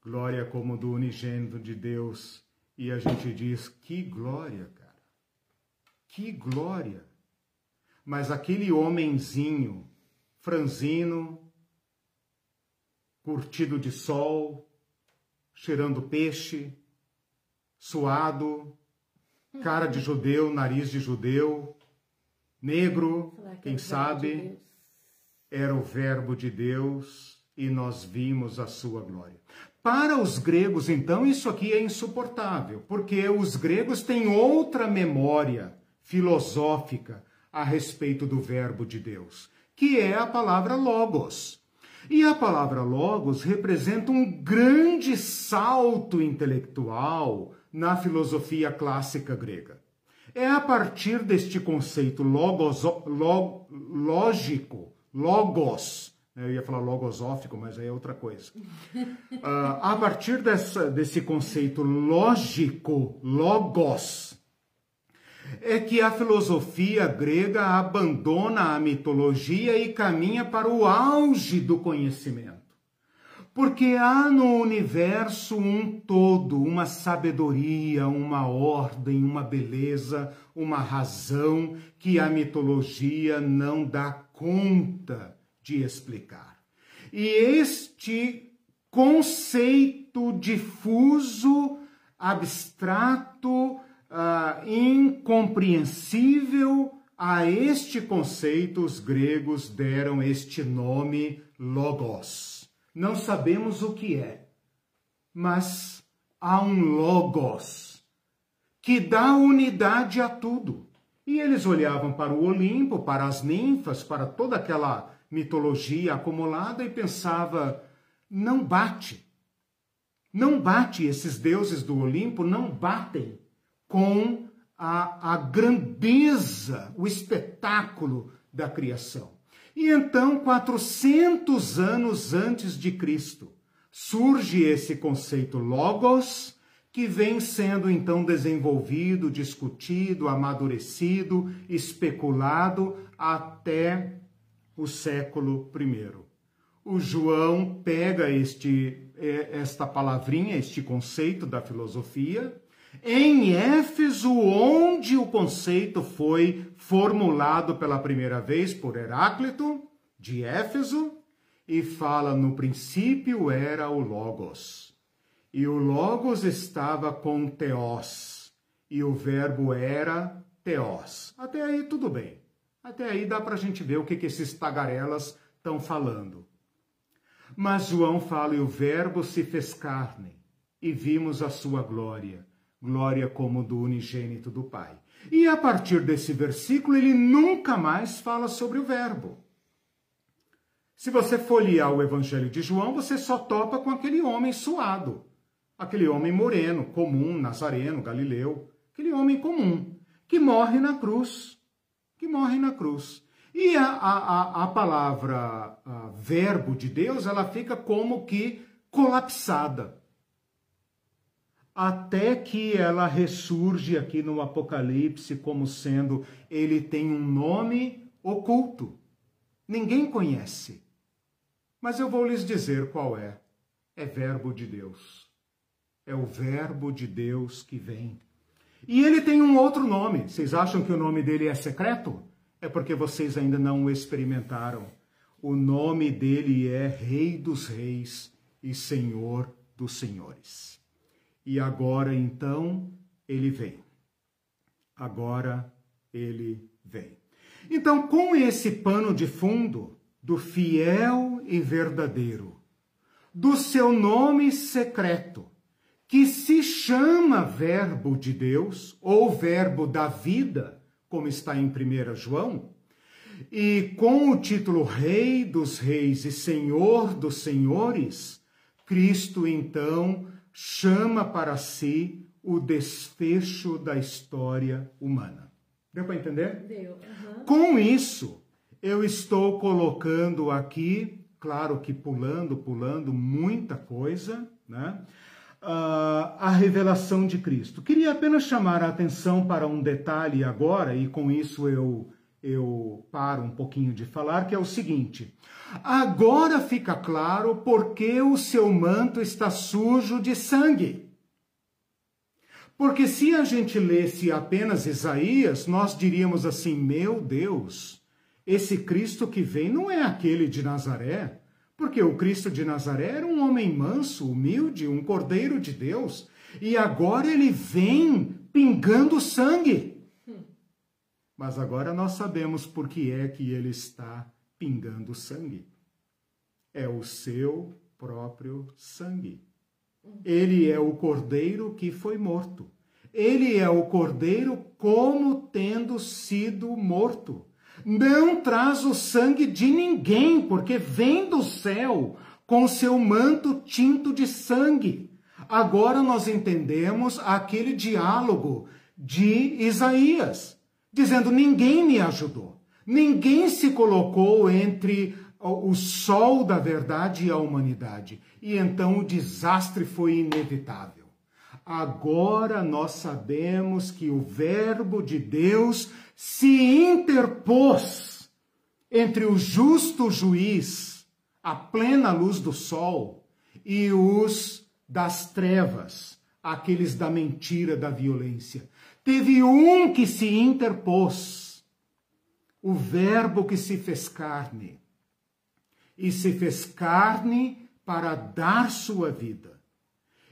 glória como do unigênito de Deus. E a gente diz: que glória, cara! Que glória! Mas aquele homenzinho, franzino, curtido de sol, cheirando peixe, suado, cara de judeu, nariz de judeu, negro, quem sabe, era o Verbo de Deus e nós vimos a sua glória. Para os gregos, então, isso aqui é insuportável, porque os gregos têm outra memória filosófica a respeito do Verbo de Deus, que é a palavra logos. E a palavra logos representa um grande salto intelectual na filosofia clássica grega. É a partir deste conceito logos, log, lógico, logos, eu ia falar logosófico, mas aí é outra coisa. Uh, a partir dessa, desse conceito lógico, logos, é que a filosofia grega abandona a mitologia e caminha para o auge do conhecimento. Porque há no universo um todo, uma sabedoria, uma ordem, uma beleza, uma razão que a mitologia não dá conta de explicar. E este conceito difuso, abstrato, uh, incompreensível, a este conceito os gregos deram este nome logos. Não sabemos o que é, mas há um logos que dá unidade a tudo. E eles olhavam para o Olimpo, para as ninfas, para toda aquela mitologia acumulada e pensava: não bate. Não bate, esses deuses do Olimpo não batem com a, a grandeza, o espetáculo da criação. E então, 400 anos antes de Cristo, surge esse conceito logos, que vem sendo então desenvolvido, discutido, amadurecido, especulado até o século I. O João pega este, é, esta palavrinha, este conceito da filosofia, em Éfeso, onde o conceito foi formulado pela primeira vez por Heráclito, de Éfeso, e fala: no princípio era o Logos. E o Logos estava com Teós, e o verbo era Teós. Até aí tudo bem. Até aí dá para a gente ver o que, que esses tagarelas estão falando. Mas João fala: e o Verbo se fez carne, e vimos a sua glória, glória como do unigênito do Pai. E a partir desse versículo, ele nunca mais fala sobre o Verbo. Se você folhear o Evangelho de João, você só topa com aquele homem suado, aquele homem moreno, comum, nazareno, galileu, aquele homem comum, que morre na cruz que morre na cruz. E a, a, a palavra a verbo de Deus, ela fica como que colapsada. Até que ela ressurge aqui no Apocalipse como sendo, ele tem um nome oculto. Ninguém conhece. Mas eu vou lhes dizer qual é. É verbo de Deus. É o verbo de Deus que vem. E ele tem um outro nome. Vocês acham que o nome dele é secreto? É porque vocês ainda não o experimentaram. O nome dele é Rei dos Reis e Senhor dos Senhores. E agora então ele vem. Agora ele vem. Então, com esse pano de fundo do fiel e verdadeiro, do seu nome secreto, que se chama Verbo de Deus, ou Verbo da vida, como está em 1 João, e com o título Rei dos Reis e Senhor dos Senhores, Cristo então chama para si o desfecho da história humana. Deu para entender? Deu. Uhum. Com isso, eu estou colocando aqui, claro que pulando, pulando muita coisa, né? Uh, a revelação de Cristo. Queria apenas chamar a atenção para um detalhe agora, e com isso eu, eu paro um pouquinho de falar, que é o seguinte: agora fica claro por que o seu manto está sujo de sangue. Porque se a gente lesse apenas Isaías, nós diríamos assim: meu Deus, esse Cristo que vem não é aquele de Nazaré, porque o Cristo de Nazaré era um homem manso, humilde, um cordeiro de Deus, e agora ele vem pingando sangue. Mas agora nós sabemos por que é que ele está pingando sangue. É o seu próprio sangue. Ele é o cordeiro que foi morto. Ele é o cordeiro como tendo sido morto. Não traz o sangue de ninguém, porque vem do céu com seu manto tinto de sangue. Agora nós entendemos aquele diálogo de Isaías, dizendo: ninguém me ajudou, ninguém se colocou entre o sol da verdade e a humanidade. E então o desastre foi inevitável. Agora nós sabemos que o Verbo de Deus se interpôs entre o justo juiz, a plena luz do sol, e os das trevas, aqueles da mentira, da violência. Teve um que se interpôs, o Verbo que se fez carne e se fez carne para dar sua vida.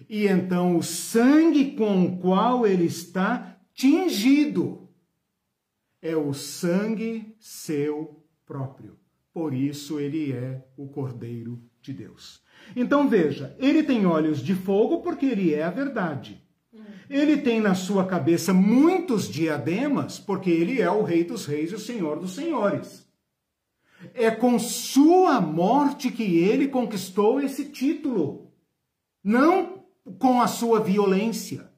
E então o sangue com o qual ele está tingido é o sangue seu próprio. Por isso ele é o Cordeiro de Deus. Então veja, ele tem olhos de fogo porque ele é a verdade. Ele tem na sua cabeça muitos diademas porque ele é o Rei dos Reis e o Senhor dos Senhores. É com sua morte que ele conquistou esse título, não com a sua violência.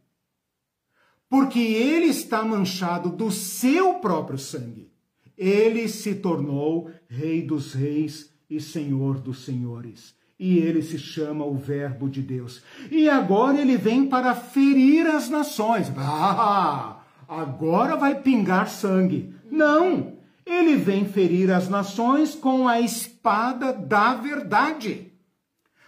Porque ele está manchado do seu próprio sangue. Ele se tornou Rei dos Reis e Senhor dos Senhores. E ele se chama o Verbo de Deus. E agora ele vem para ferir as nações. Ah, agora vai pingar sangue. Não! ele vem ferir as nações com a espada da verdade.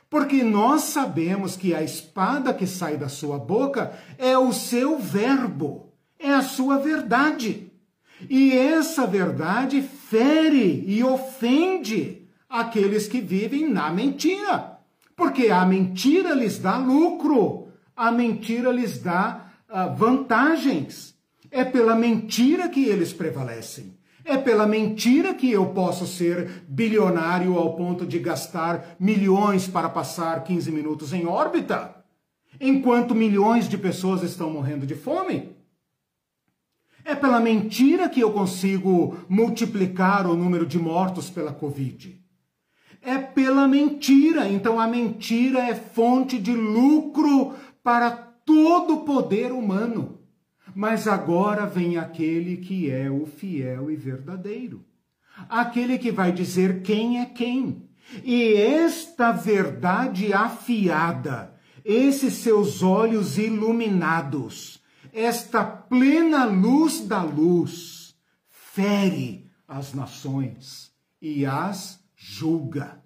Porque nós sabemos que a espada que sai da sua boca é o seu verbo, é a sua verdade. E essa verdade fere e ofende aqueles que vivem na mentira. Porque a mentira lhes dá lucro, a mentira lhes dá uh, vantagens. É pela mentira que eles prevalecem. É pela mentira que eu posso ser bilionário ao ponto de gastar milhões para passar 15 minutos em órbita, enquanto milhões de pessoas estão morrendo de fome. É pela mentira que eu consigo multiplicar o número de mortos pela Covid. É pela mentira. Então a mentira é fonte de lucro para todo o poder humano. Mas agora vem aquele que é o fiel e verdadeiro, aquele que vai dizer quem é quem. E esta verdade afiada, esses seus olhos iluminados, esta plena luz da luz, fere as nações e as julga.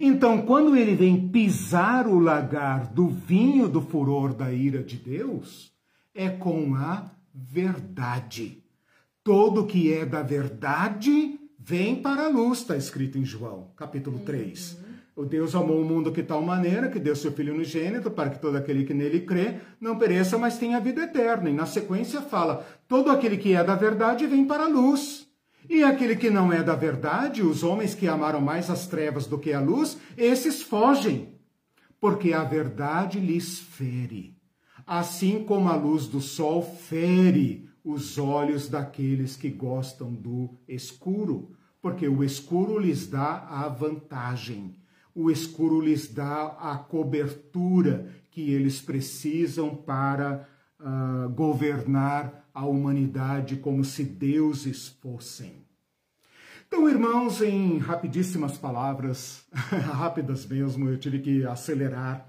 Então, quando ele vem pisar o lagar do vinho do furor da ira de Deus, é com a verdade. Todo que é da verdade vem para a luz, está escrito em João, capítulo 3. Uhum. O Deus amou o mundo de tal maneira que deu seu Filho unigênito para que todo aquele que nele crê não pereça, mas tenha vida eterna. E na sequência fala: todo aquele que é da verdade vem para a luz. E aquele que não é da verdade, os homens que amaram mais as trevas do que a luz, esses fogem porque a verdade lhes fere, assim como a luz do sol fere os olhos daqueles que gostam do escuro, porque o escuro lhes dá a vantagem, o escuro lhes dá a cobertura que eles precisam para uh, governar a humanidade como se deuses fossem. Então, irmãos, em rapidíssimas palavras, rápidas mesmo, eu tive que acelerar,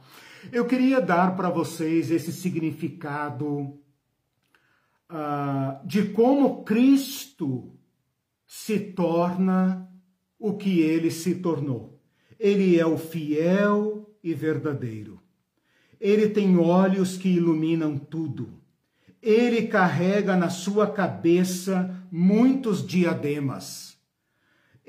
eu queria dar para vocês esse significado uh, de como Cristo se torna o que ele se tornou. Ele é o fiel e verdadeiro. Ele tem olhos que iluminam tudo. Ele carrega na sua cabeça muitos diademas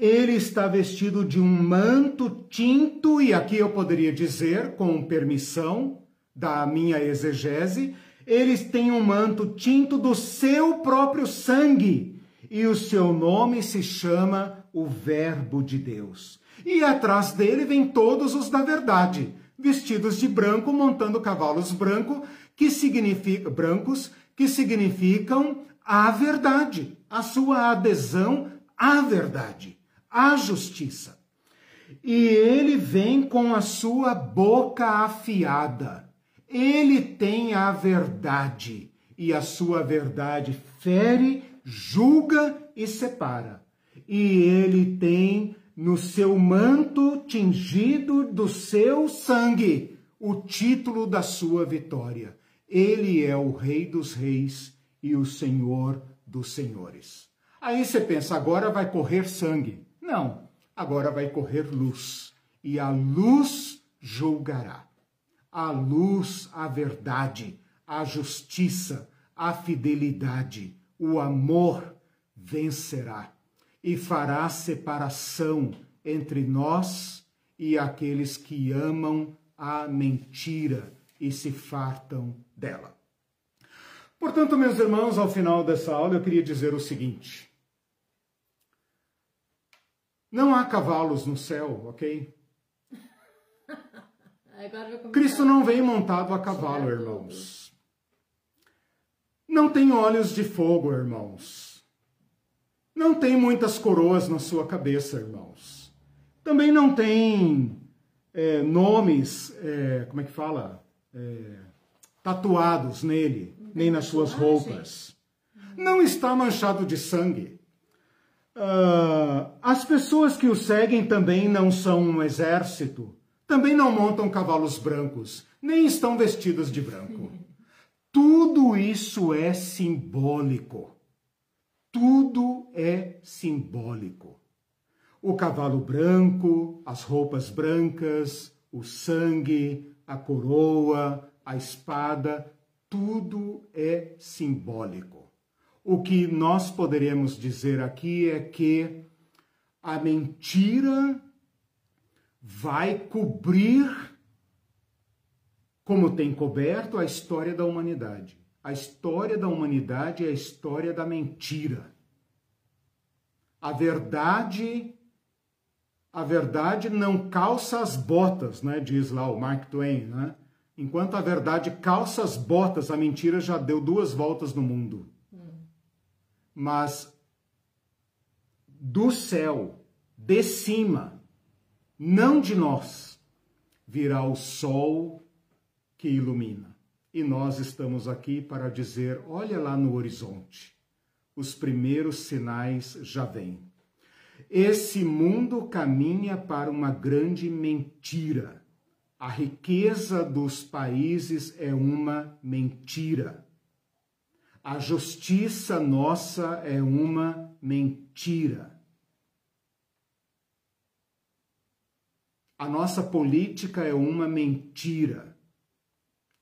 ele está vestido de um manto tinto, e aqui eu poderia dizer, com permissão da minha exegese, ele tem um manto tinto do seu próprio sangue, e o seu nome se chama o Verbo de Deus. E atrás dele vem todos os da verdade, vestidos de branco, montando cavalos branco, que significa, brancos, que significam a verdade, a sua adesão à verdade a justiça. E ele vem com a sua boca afiada. Ele tem a verdade, e a sua verdade fere, julga e separa. E ele tem no seu manto tingido do seu sangue o título da sua vitória. Ele é o Rei dos Reis e o Senhor dos Senhores. Aí você pensa, agora vai correr sangue. Não, agora vai correr luz, e a luz julgará. A luz, a verdade, a justiça, a fidelidade, o amor vencerá e fará separação entre nós e aqueles que amam a mentira e se fartam dela. Portanto, meus irmãos, ao final dessa aula eu queria dizer o seguinte: não há cavalos no céu, ok? Cristo não vem montado a cavalo, irmãos. Não tem olhos de fogo, irmãos. Não tem muitas coroas na sua cabeça, irmãos. Também não tem é, nomes, é, como é que fala? É, tatuados nele, nem nas suas roupas. Não está manchado de sangue. Uh, as pessoas que o seguem também não são um exército, também não montam cavalos brancos, nem estão vestidas de branco. Tudo isso é simbólico. Tudo é simbólico. O cavalo branco, as roupas brancas, o sangue, a coroa, a espada, tudo é simbólico. O que nós poderemos dizer aqui é que a mentira vai cobrir, como tem coberto, a história da humanidade. A história da humanidade é a história da mentira. A verdade a verdade não calça as botas, né? Diz lá o Mark Twain, né? Enquanto a verdade calça as botas, a mentira já deu duas voltas no mundo mas do céu, de cima, não de nós, virá o sol que ilumina. E nós estamos aqui para dizer: olha lá no horizonte, os primeiros sinais já vêm. Esse mundo caminha para uma grande mentira. A riqueza dos países é uma mentira. A justiça nossa é uma mentira. A nossa política é uma mentira.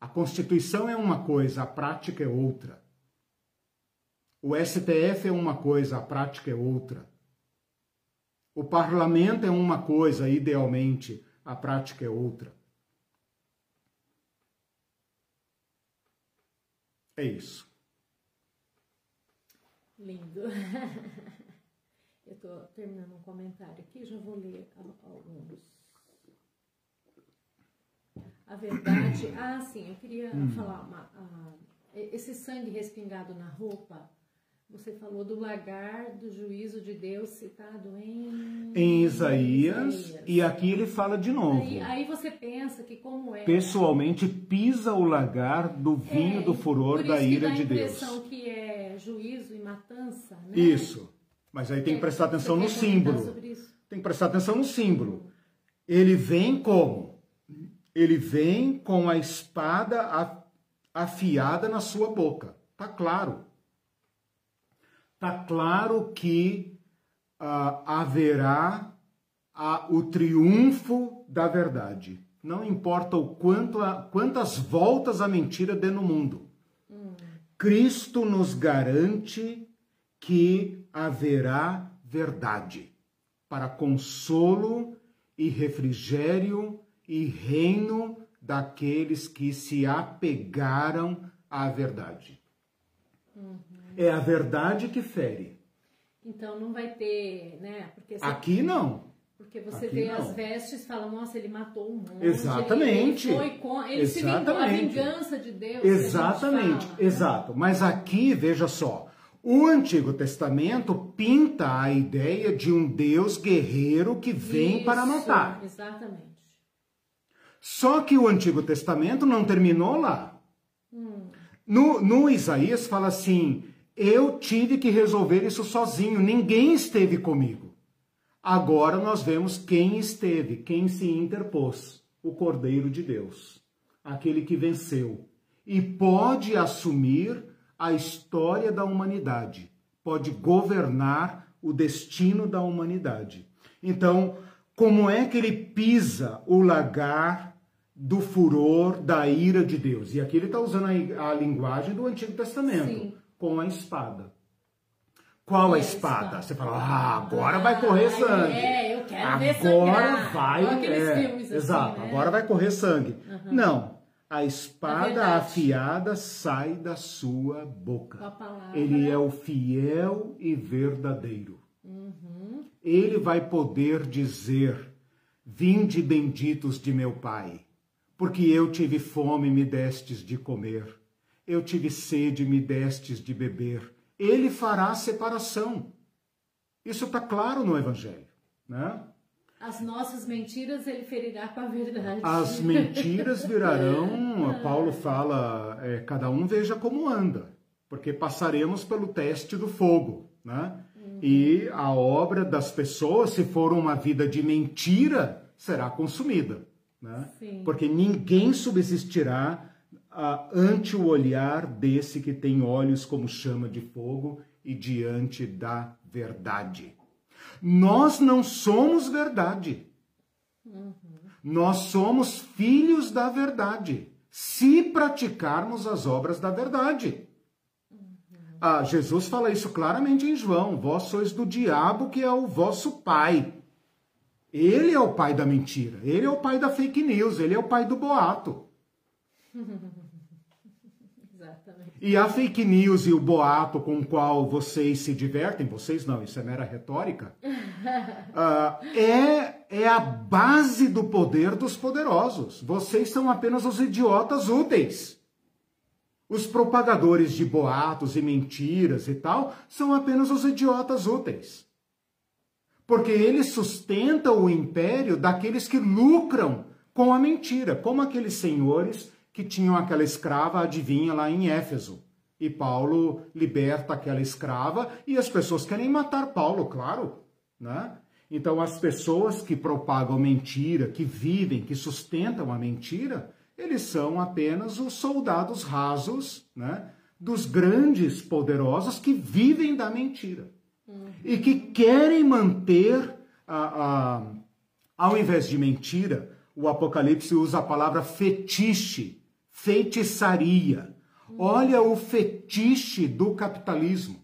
A Constituição é uma coisa, a prática é outra. O STF é uma coisa, a prática é outra. O parlamento é uma coisa, idealmente, a prática é outra. É isso. Lindo. Eu estou terminando um comentário aqui, já vou ler alguns. a verdade. Ah, sim, eu queria hum. falar. Uma, uh, esse sangue respingado na roupa, você falou do lagar do juízo de Deus citado em, em Isaías, Isaías. e aqui ele fala de novo. Aí, aí, você pensa que como é. Pessoalmente pisa o lagar do vinho é, do furor da ira de Deus. a impressão que é juízo e matança, né? Isso. Mas aí tem que prestar atenção no símbolo. Tem que prestar atenção no símbolo. Ele vem como? Ele vem com a espada afiada na sua boca. Tá claro. Tá claro que uh, haverá uh, o triunfo da verdade. Não importa o quanto a, quantas voltas a mentira dê no mundo. Hum. Cristo nos garante que haverá verdade para consolo e refrigério e reino daqueles que se apegaram à verdade. Uhum. É a verdade que fere. Então não vai ter, né? Porque Aqui não. Porque você Aqui vê não. as vestes e fala, nossa, ele matou um monte. Exatamente. Ele, ele, foi ele Exatamente. se vingou, a vingança de Deus. Exatamente, fala, né? exato. Mas aqui, veja só, o Antigo Testamento pinta a ideia de um Deus guerreiro que vem Isso, para matar. Exatamente. Só que o Antigo Testamento não terminou lá. Hum. No, no Isaías fala assim: eu tive que resolver isso sozinho, ninguém esteve comigo. Agora nós vemos quem esteve, quem se interpôs: o Cordeiro de Deus, aquele que venceu e pode assumir a história da humanidade, pode governar o destino da humanidade. Então, como é que ele pisa o lagar do furor, da ira de Deus? E aqui ele está usando a, a, linguagem do Antigo Testamento, Sim. Com a espada. Qual a espada? Você fala, ah, agora vai correr sangue. É, eu quero agora ver vai. É, assim, exato, né? agora vai correr sangue. Uhum. Não. A espada é afiada sai da sua boca. Ele é o fiel e verdadeiro. Uhum. Ele vai poder dizer: Vinde benditos de meu Pai, porque eu tive fome e me destes de comer, eu tive sede e me destes de beber. Ele fará separação. Isso está claro no Evangelho. Né? As nossas mentiras ele ferirá com a verdade. As mentiras virarão, Paulo fala, é, cada um veja como anda, porque passaremos pelo teste do fogo, né? Uhum. E a obra das pessoas, se for uma vida de mentira, será consumida, né? Sim. Porque ninguém subsistirá uh, ante o olhar desse que tem olhos como chama de fogo e diante da verdade. Nós não somos verdade. Uhum. Nós somos filhos da verdade, se praticarmos as obras da verdade. Uhum. Ah, Jesus fala isso claramente em João: Vós sois do diabo, que é o vosso pai. Ele é o pai da mentira, ele é o pai da fake news, ele é o pai do boato. E a fake news e o boato com o qual vocês se divertem, vocês não, isso é mera retórica, uh, é, é a base do poder dos poderosos. Vocês são apenas os idiotas úteis. Os propagadores de boatos e mentiras e tal são apenas os idiotas úteis. Porque eles sustentam o império daqueles que lucram com a mentira, como aqueles senhores que tinham aquela escrava adivinha lá em Éfeso. E Paulo liberta aquela escrava e as pessoas querem matar Paulo, claro, né? Então as pessoas que propagam mentira, que vivem, que sustentam a mentira, eles são apenas os soldados rasos, né? Dos grandes poderosos que vivem da mentira uhum. e que querem manter, a, a, ao invés de mentira, o Apocalipse usa a palavra fetiche feitiçaria. Olha o fetiche do capitalismo.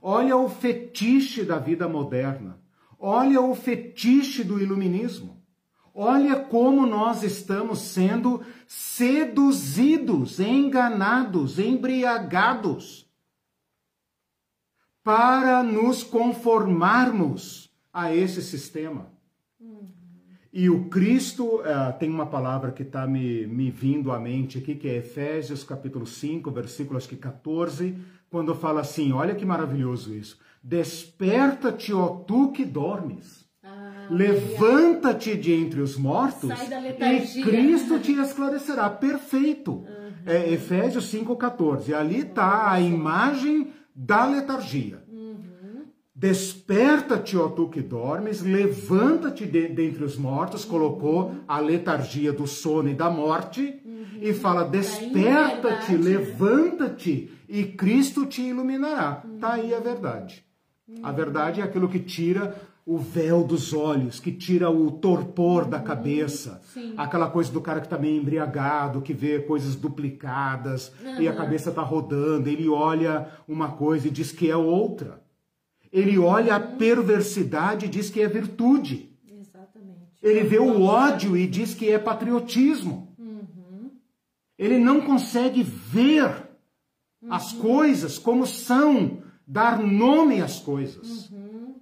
Olha o fetiche da vida moderna. Olha o fetiche do iluminismo. Olha como nós estamos sendo seduzidos, enganados, embriagados para nos conformarmos a esse sistema. E o Cristo, uh, tem uma palavra que está me, me vindo à mente aqui, que é Efésios capítulo 5, versículo acho que 14, quando fala assim, olha que maravilhoso isso. Desperta-te, ó tu que dormes. Ah, Levanta-te de entre os mortos e Cristo te esclarecerá. Perfeito. Uhum. É Efésios 5,14. Ali está a imagem da letargia. Desperta-te, ó tu que dormes, levanta-te de, dentre os mortos, colocou a letargia do sono e da morte, uhum. e fala: desperta-te, levanta-te, e Cristo te iluminará. Uhum. Tá aí a verdade. Uhum. A verdade é aquilo que tira o véu dos olhos, que tira o torpor da uhum. cabeça. Sim. Aquela coisa do cara que está meio embriagado, que vê coisas duplicadas e a cabeça está rodando, ele olha uma coisa e diz que é outra. Ele olha a perversidade e diz que é virtude. Exatamente. Ele vê o ódio e diz que é patriotismo. Uhum. Ele não consegue ver uhum. as coisas como são, dar nome às coisas. Uhum.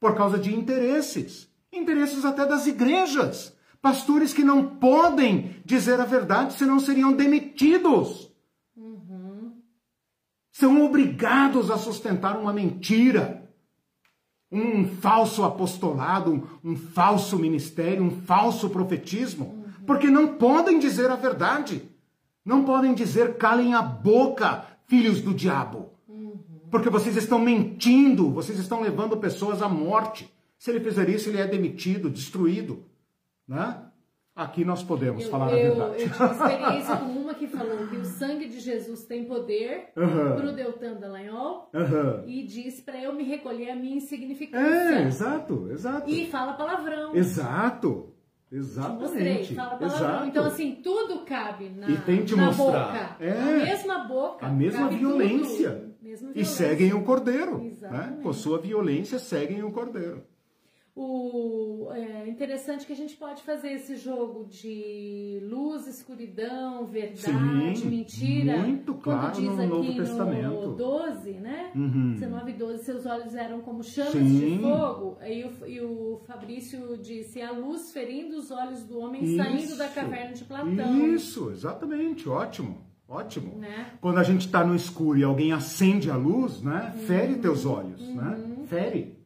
Por causa de interesses. Interesses até das igrejas. Pastores que não podem dizer a verdade, senão seriam demitidos são obrigados a sustentar uma mentira, um falso apostolado, um, um falso ministério, um falso profetismo, porque não podem dizer a verdade. Não podem dizer calem a boca, filhos do diabo. Porque vocês estão mentindo, vocês estão levando pessoas à morte. Se ele fizer isso, ele é demitido, destruído. Né? Aqui nós podemos eu, falar eu, a verdade. Eu tive experiência com uma que falou que o sangue de Jesus tem poder uhum. pro Deltan Dallagnol uhum. e diz para eu me recolher a minha insignificância. É, exato, exato. E fala palavrão. Exato. Exatamente. Mostrei, fala palavrão. Exato. Então, assim, tudo cabe na, e tem te na mostrar. boca. É. A mesma boca. A mesma violência. E seguem o cordeiro. Né? Com sua violência, seguem o cordeiro o é interessante que a gente pode fazer esse jogo de luz, escuridão, verdade, Sim, mentira. Muito claro diz no aqui Novo Testamento. no 12, né? Uhum. 19 e 12, seus olhos eram como chamas Sim. de fogo. Aí o, e o Fabrício disse: a luz ferindo os olhos do homem Isso. saindo da caverna de Platão. Isso, exatamente, ótimo. Ótimo. Né? Quando a gente está no escuro e alguém acende a luz, né? Uhum. Fere teus olhos, né? uhum. né? Fere.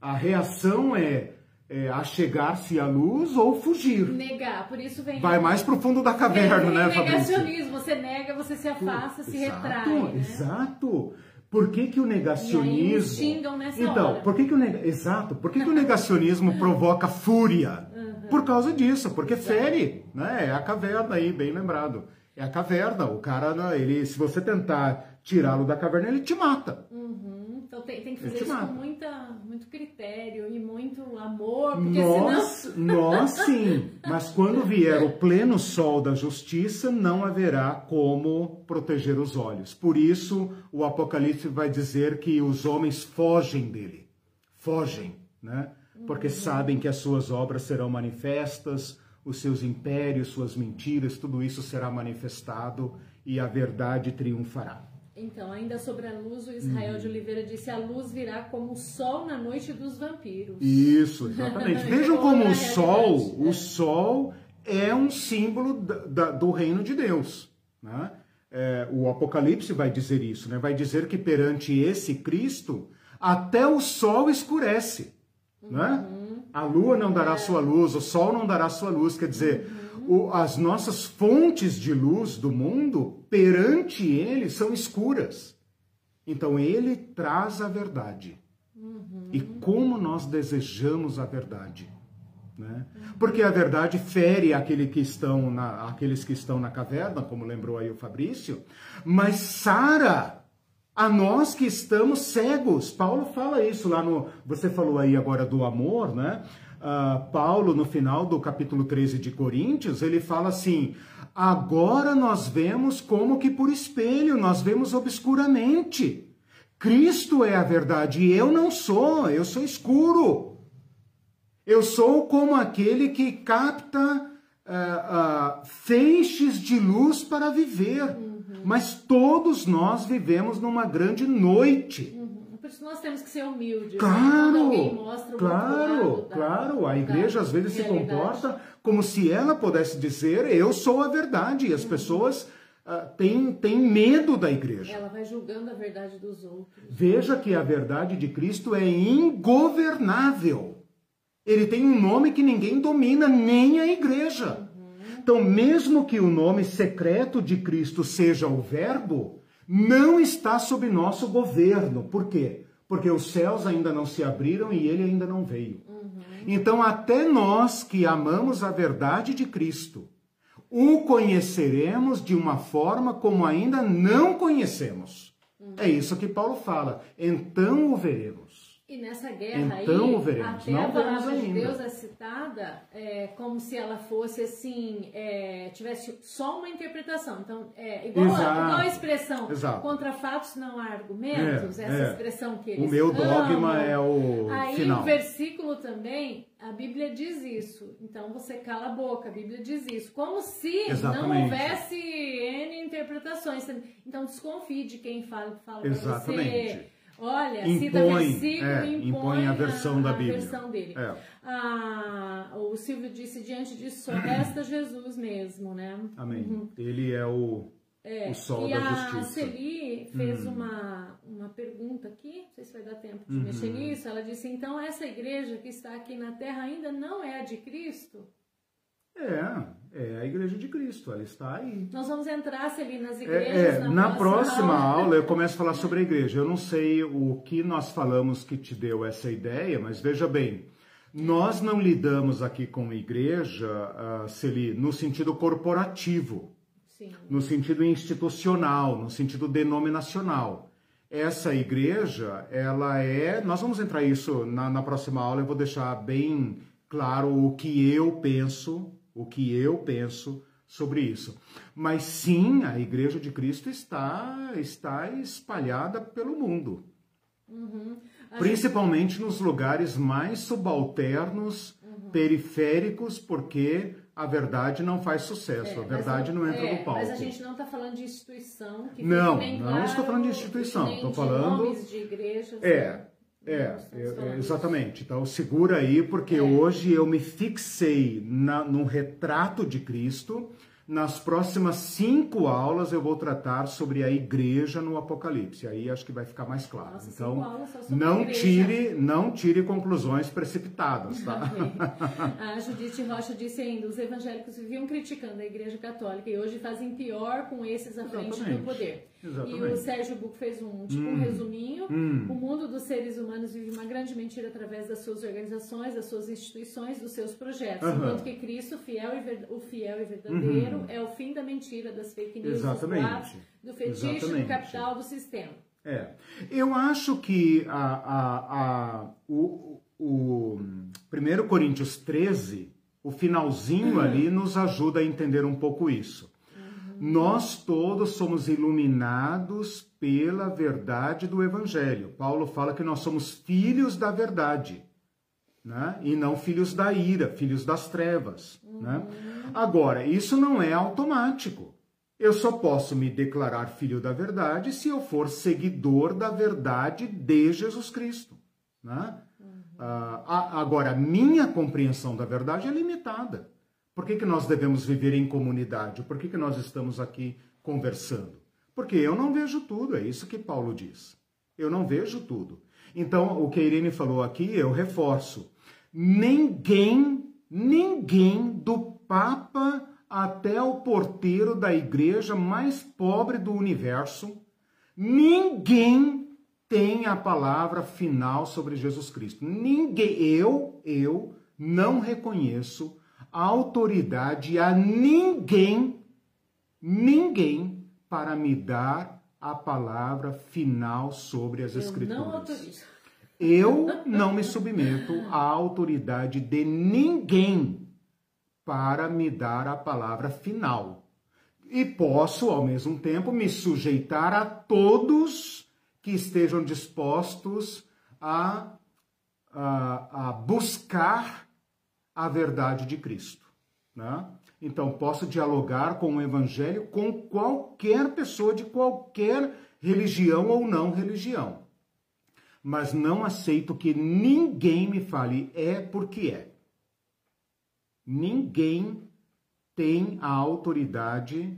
A reação é, é achegar-se à luz ou fugir. Negar, por isso vem. Vai mais pro fundo da caverna, né, Fabrício? Negacionismo, você nega, você se afasta, se exato, retrai. Né? Exato. Por que, que o negacionismo. E xingam nessa então, hora. por que, que o neg... exato? Por que, que o negacionismo provoca fúria? Uhum. Por causa disso, porque exato. fere, né? É a caverna aí, bem lembrado. É a caverna. O cara, né, ele, se você tentar tirá-lo da caverna, ele te mata. Uhum. Então tem, tem que fazer isso com muita, muito critério e muito amor, nós, senão... nós sim, mas quando vier o pleno sol da justiça, não haverá como proteger os olhos. Por isso, o Apocalipse vai dizer que os homens fogem dele. Fogem, né? Porque uhum. sabem que as suas obras serão manifestas, os seus impérios, suas mentiras, tudo isso será manifestado e a verdade triunfará. Então, ainda sobre a luz, o Israel de Oliveira disse: a luz virá como o sol na noite dos vampiros. Isso, exatamente. Vejam como o sol, o sol é um símbolo da, da, do reino de Deus. Né? É, o Apocalipse vai dizer isso, né? vai dizer que perante esse Cristo, até o sol escurece. Né? Uhum. A lua não dará é. sua luz, o sol não dará sua luz. Quer dizer, uhum o, as nossas fontes de luz do mundo, perante ele, são escuras. Então ele traz a verdade. Uhum. E como nós desejamos a verdade. Né? Porque a verdade fere aquele que estão na, aqueles que estão na caverna, como lembrou aí o Fabrício, mas sara a nós que estamos cegos. Paulo fala isso lá no. Você falou aí agora do amor, né? Uh, Paulo, no final do capítulo 13 de Coríntios, ele fala assim: agora nós vemos como que por espelho, nós vemos obscuramente. Cristo é a verdade e eu não sou, eu sou escuro. Eu sou como aquele que capta uh, uh, feixes de luz para viver. Uhum. Mas todos nós vivemos numa grande noite. Isso nós temos que ser humildes. Claro, né? claro, da, claro. A igreja às vezes realidade. se comporta como se ela pudesse dizer eu sou a verdade e as uhum. pessoas uh, têm, têm medo da igreja. Ela vai julgando a verdade dos outros. Veja que a verdade de Cristo é ingovernável. Ele tem um nome que ninguém domina, nem a igreja. Uhum. Então, mesmo que o nome secreto de Cristo seja o Verbo, não está sob nosso governo. Por quê? Porque os céus ainda não se abriram e ele ainda não veio. Uhum. Então, até nós que amamos a verdade de Cristo, o conheceremos de uma forma como ainda não conhecemos. Uhum. É isso que Paulo fala. Então o veremos. E nessa guerra então, aí, veremos. até a palavra de Deus é citada é, como se ela fosse assim, é, tivesse só uma interpretação. Então, é igual, a, igual a expressão Exato. contra fatos não há argumentos, é, essa é. expressão que eles O meu dogma amam. é o Aí, final. o versículo também, a Bíblia diz isso. Então, você cala a boca, a Bíblia diz isso. Como se Exatamente. não houvesse N interpretações. Então, desconfie de quem fala, fala Exatamente. você Olha, impõe, cita versículo, é, impõe, impõe a versão a, da Bíblia. A versão dele. É. Ah, o Silvio disse, diante disso só resta Jesus mesmo, né? Amém. Uhum. Ele é o, é, o sol da justiça. E a Celi fez hum. uma, uma pergunta aqui, não sei se vai dar tempo de uhum. mexer nisso, ela disse, então essa igreja que está aqui na terra ainda não é a de Cristo? É, é a igreja de Cristo, ela está aí. Nós vamos entrar, ali nas igrejas. É, é, na, na próxima aula. aula eu começo a falar sobre a igreja. Eu não sei o que nós falamos que te deu essa ideia, mas veja bem, nós não lidamos aqui com a igreja, uh, Celi, no sentido corporativo, Sim. no sentido institucional, no sentido denominacional. Essa igreja, ela é. Nós vamos entrar isso na, na próxima aula, eu vou deixar bem claro o que eu penso o que eu penso sobre isso. Mas sim, a Igreja de Cristo está, está espalhada pelo mundo. Uhum. Principalmente gente... nos lugares mais subalternos, uhum. periféricos, porque a verdade não faz sucesso, é, a verdade não entra é, no palco. Mas a gente não está falando de instituição. Que não, não claro, estou falando de instituição. Estou falando. Nomes de igrejas. É? É, é, exatamente. Então segura aí, porque é. hoje eu me fixei na, num retrato de Cristo nas próximas cinco aulas eu vou tratar sobre a igreja no Apocalipse. Aí acho que vai ficar mais claro. Nossa, então, não tire, não tire conclusões precipitadas, tá? a Judite Rocha disse ainda: os evangélicos viviam criticando a igreja católica e hoje fazem pior com esses à frente Exatamente. do poder. Exatamente. E o Sérgio Buco fez um tipo hum. um resuminho. Hum. O mundo dos seres humanos vive uma grande mentira através das suas organizações, das suas instituições, dos seus projetos, uhum. enquanto que Cristo, fiel e o fiel e verdadeiro, uhum é o fim da mentira, das fake news, Exatamente. do fetiche, Exatamente. do capital, do sistema. É. Eu acho que a, a, a, o, o 1 Coríntios 13, o finalzinho uhum. ali, nos ajuda a entender um pouco isso. Nós todos somos iluminados pela verdade do Evangelho. Paulo fala que nós somos filhos da verdade. Né? E não filhos da ira, filhos das trevas. Uhum. Né? Agora, isso não é automático. Eu só posso me declarar filho da verdade se eu for seguidor da verdade de Jesus Cristo. Né? Uhum. Uh, agora, minha compreensão da verdade é limitada. Por que, que nós devemos viver em comunidade? Por que, que nós estamos aqui conversando? Porque eu não vejo tudo, é isso que Paulo diz. Eu não vejo tudo. Então, o que a Irene falou aqui, eu reforço. Ninguém, ninguém do Papa até o porteiro da igreja mais pobre do universo, ninguém tem a palavra final sobre Jesus Cristo. Ninguém, eu, eu não reconheço autoridade a ninguém, ninguém para me dar a palavra final sobre as eu Escrituras. Não autorizo. Eu não me submeto à autoridade de ninguém para me dar a palavra final. E posso, ao mesmo tempo, me sujeitar a todos que estejam dispostos a, a, a buscar a verdade de Cristo. Né? Então, posso dialogar com o Evangelho com qualquer pessoa de qualquer religião ou não religião. mas não aceito que ninguém me fale é porque é. Ninguém tem a autoridade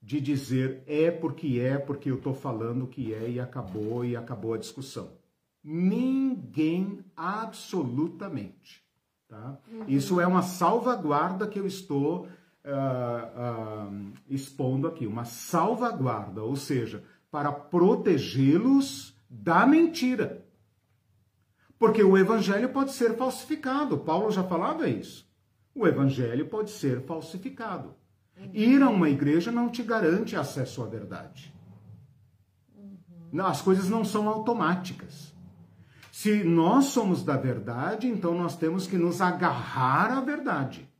de dizer é porque é, porque eu estou falando que é e acabou e acabou a discussão. Ninguém, absolutamente. Tá? Uhum. Isso é uma salvaguarda que eu estou uh, uh, expondo aqui, uma salvaguarda, ou seja, para protegê-los da mentira. Porque o evangelho pode ser falsificado. Paulo já falava isso. O evangelho pode ser falsificado. Ir a uma igreja não te garante acesso à verdade. As coisas não são automáticas. Se nós somos da verdade, então nós temos que nos agarrar à verdade.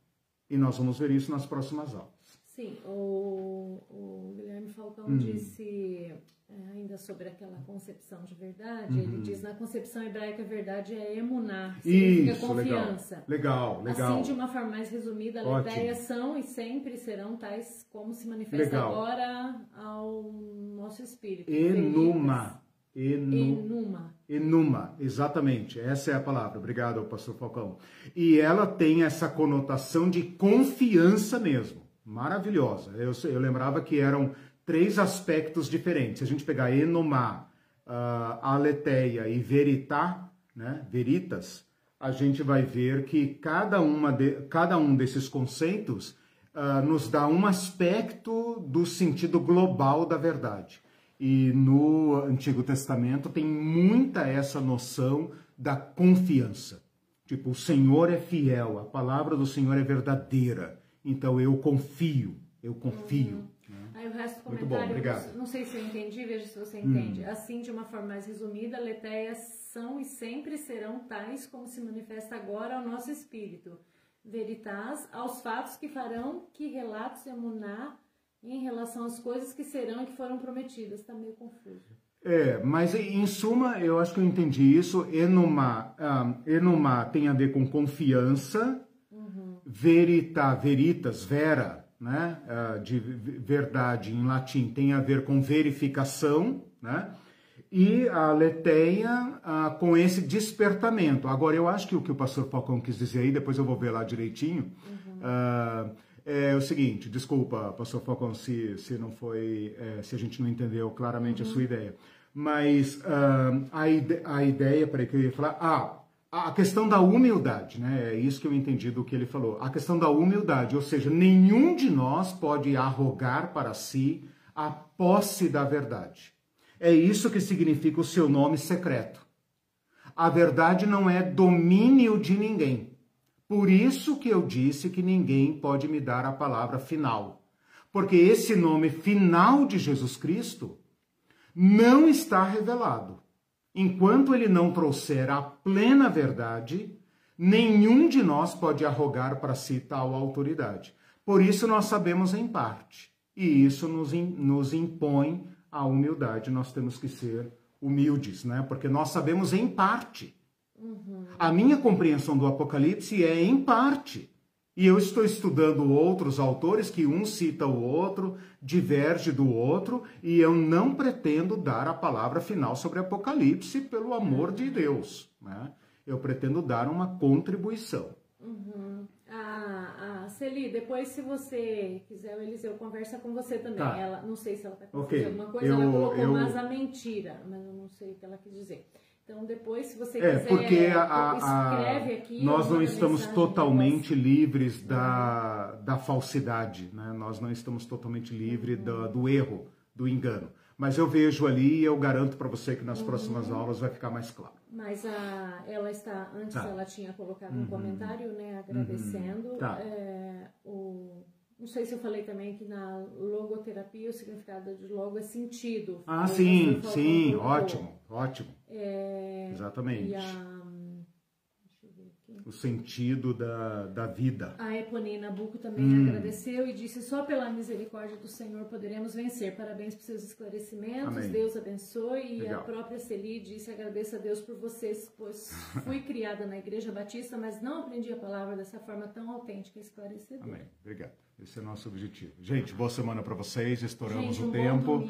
E nós vamos ver isso nas próximas aulas. Sim, o, o Guilherme Falcão hum. disse é, ainda sobre aquela concepção de verdade, uhum. ele diz na concepção hebraica a verdade é emunar, significa Isso, confiança. Legal, legal. Assim, de uma forma mais resumida, ideias são e sempre serão tais como se manifesta legal. agora ao nosso espírito. Enuma. Enu... Enuma. Enuma, exatamente. Essa é a palavra. Obrigado, pastor Falcão. E ela tem essa conotação de confiança mesmo. Maravilhosa. Eu, eu lembrava que eram três aspectos diferentes. Se a gente pegar enomá, uh, aletheia e veritá, né, veritas, a gente vai ver que cada, uma de, cada um desses conceitos uh, nos dá um aspecto do sentido global da verdade. E no Antigo Testamento tem muita essa noção da confiança. Tipo, o Senhor é fiel, a palavra do Senhor é verdadeira. Então eu confio, eu confio. Uhum. Aí o resto do comentário, bom, não sei se eu entendi, veja se você entende. Hum. Assim, de uma forma mais resumida, leteias são e sempre serão tais como se manifesta agora ao nosso espírito. Veritas, aos fatos que farão que relatos emunar em relação às coisas que serão e que foram prometidas. Está meio confuso. É, mas em suma, eu acho que eu entendi isso. Enuma, um, enuma tem a ver com confiança, uhum. verita, veritas, vera, né, ah, de verdade em latim tem a ver com verificação, né? E a leteia uh, com esse despertamento. Agora, eu acho que o que o pastor Falcão quis dizer aí, depois eu vou ver lá direitinho, uhum. uh, é o seguinte, desculpa, pastor Falcão, se, se não foi, é, se a gente não entendeu claramente uhum. a sua ideia. Mas uh, a, ide a ideia, para que eu ia falar, ah, a questão da humildade, né? É isso que eu entendi do que ele falou. A questão da humildade, ou seja, nenhum de nós pode arrogar para si a posse da verdade. É isso que significa o seu nome secreto. A verdade não é domínio de ninguém. Por isso que eu disse que ninguém pode me dar a palavra final. Porque esse nome final de Jesus Cristo não está revelado. Enquanto ele não trouxer a plena verdade, nenhum de nós pode arrogar para si tal autoridade. Por isso nós sabemos em parte. E isso nos, nos impõe a humildade. Nós temos que ser humildes, né? Porque nós sabemos em parte. Uhum. A minha compreensão do Apocalipse é em parte. E eu estou estudando outros autores que um cita o outro, diverge do outro, e eu não pretendo dar a palavra final sobre Apocalipse pelo amor de Deus. Né? Eu pretendo dar uma contribuição. Uhum. Ah, ah, Celi, depois se você quiser, o Eliseu conversa com você também. Tá. Ela, não sei se ela está okay. alguma coisa, eu, ela colocou eu... mais a mentira, mas eu não sei o que ela quis dizer. Então, depois, se você é, quiser, porque a, a, aqui, nós não estamos totalmente livres da, da falsidade, né? nós não estamos totalmente livres uhum. do, do, erro, do engano. Mas eu vejo ali e eu garanto para você que nas uhum. próximas aulas vai ficar mais claro. Mas a, ela está, antes tá. ela tinha colocado uhum. um comentário, né, agradecendo. Uhum. Tá. É, o não sei se eu falei também que na logoterapia o significado de logo é sentido. Ah, sim, sim, ótimo, ótimo. É, Exatamente. A, o sentido da, da vida. A Eponina Buco também hum. agradeceu e disse: só pela misericórdia do Senhor poderemos vencer. Parabéns por seus esclarecimentos. Amém. Deus abençoe. Legal. E a própria Celi disse: agradeço a Deus por vocês, pois fui criada na Igreja Batista, mas não aprendi a palavra dessa forma tão autêntica e esclarecedora. Amém. Obrigado. Esse é o nosso objetivo. Gente, boa semana para vocês. Estouramos Gente, um o tempo.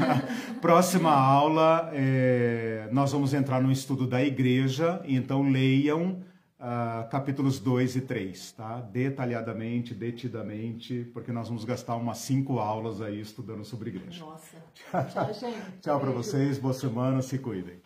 Próxima aula, é, nós vamos entrar no estudo da igreja, então leiam uh, capítulos 2 e 3, tá? Detalhadamente, detidamente, porque nós vamos gastar umas cinco aulas aí estudando sobre igreja. Nossa. Tchau, gente. Tchau para vocês, boa semana, se cuidem.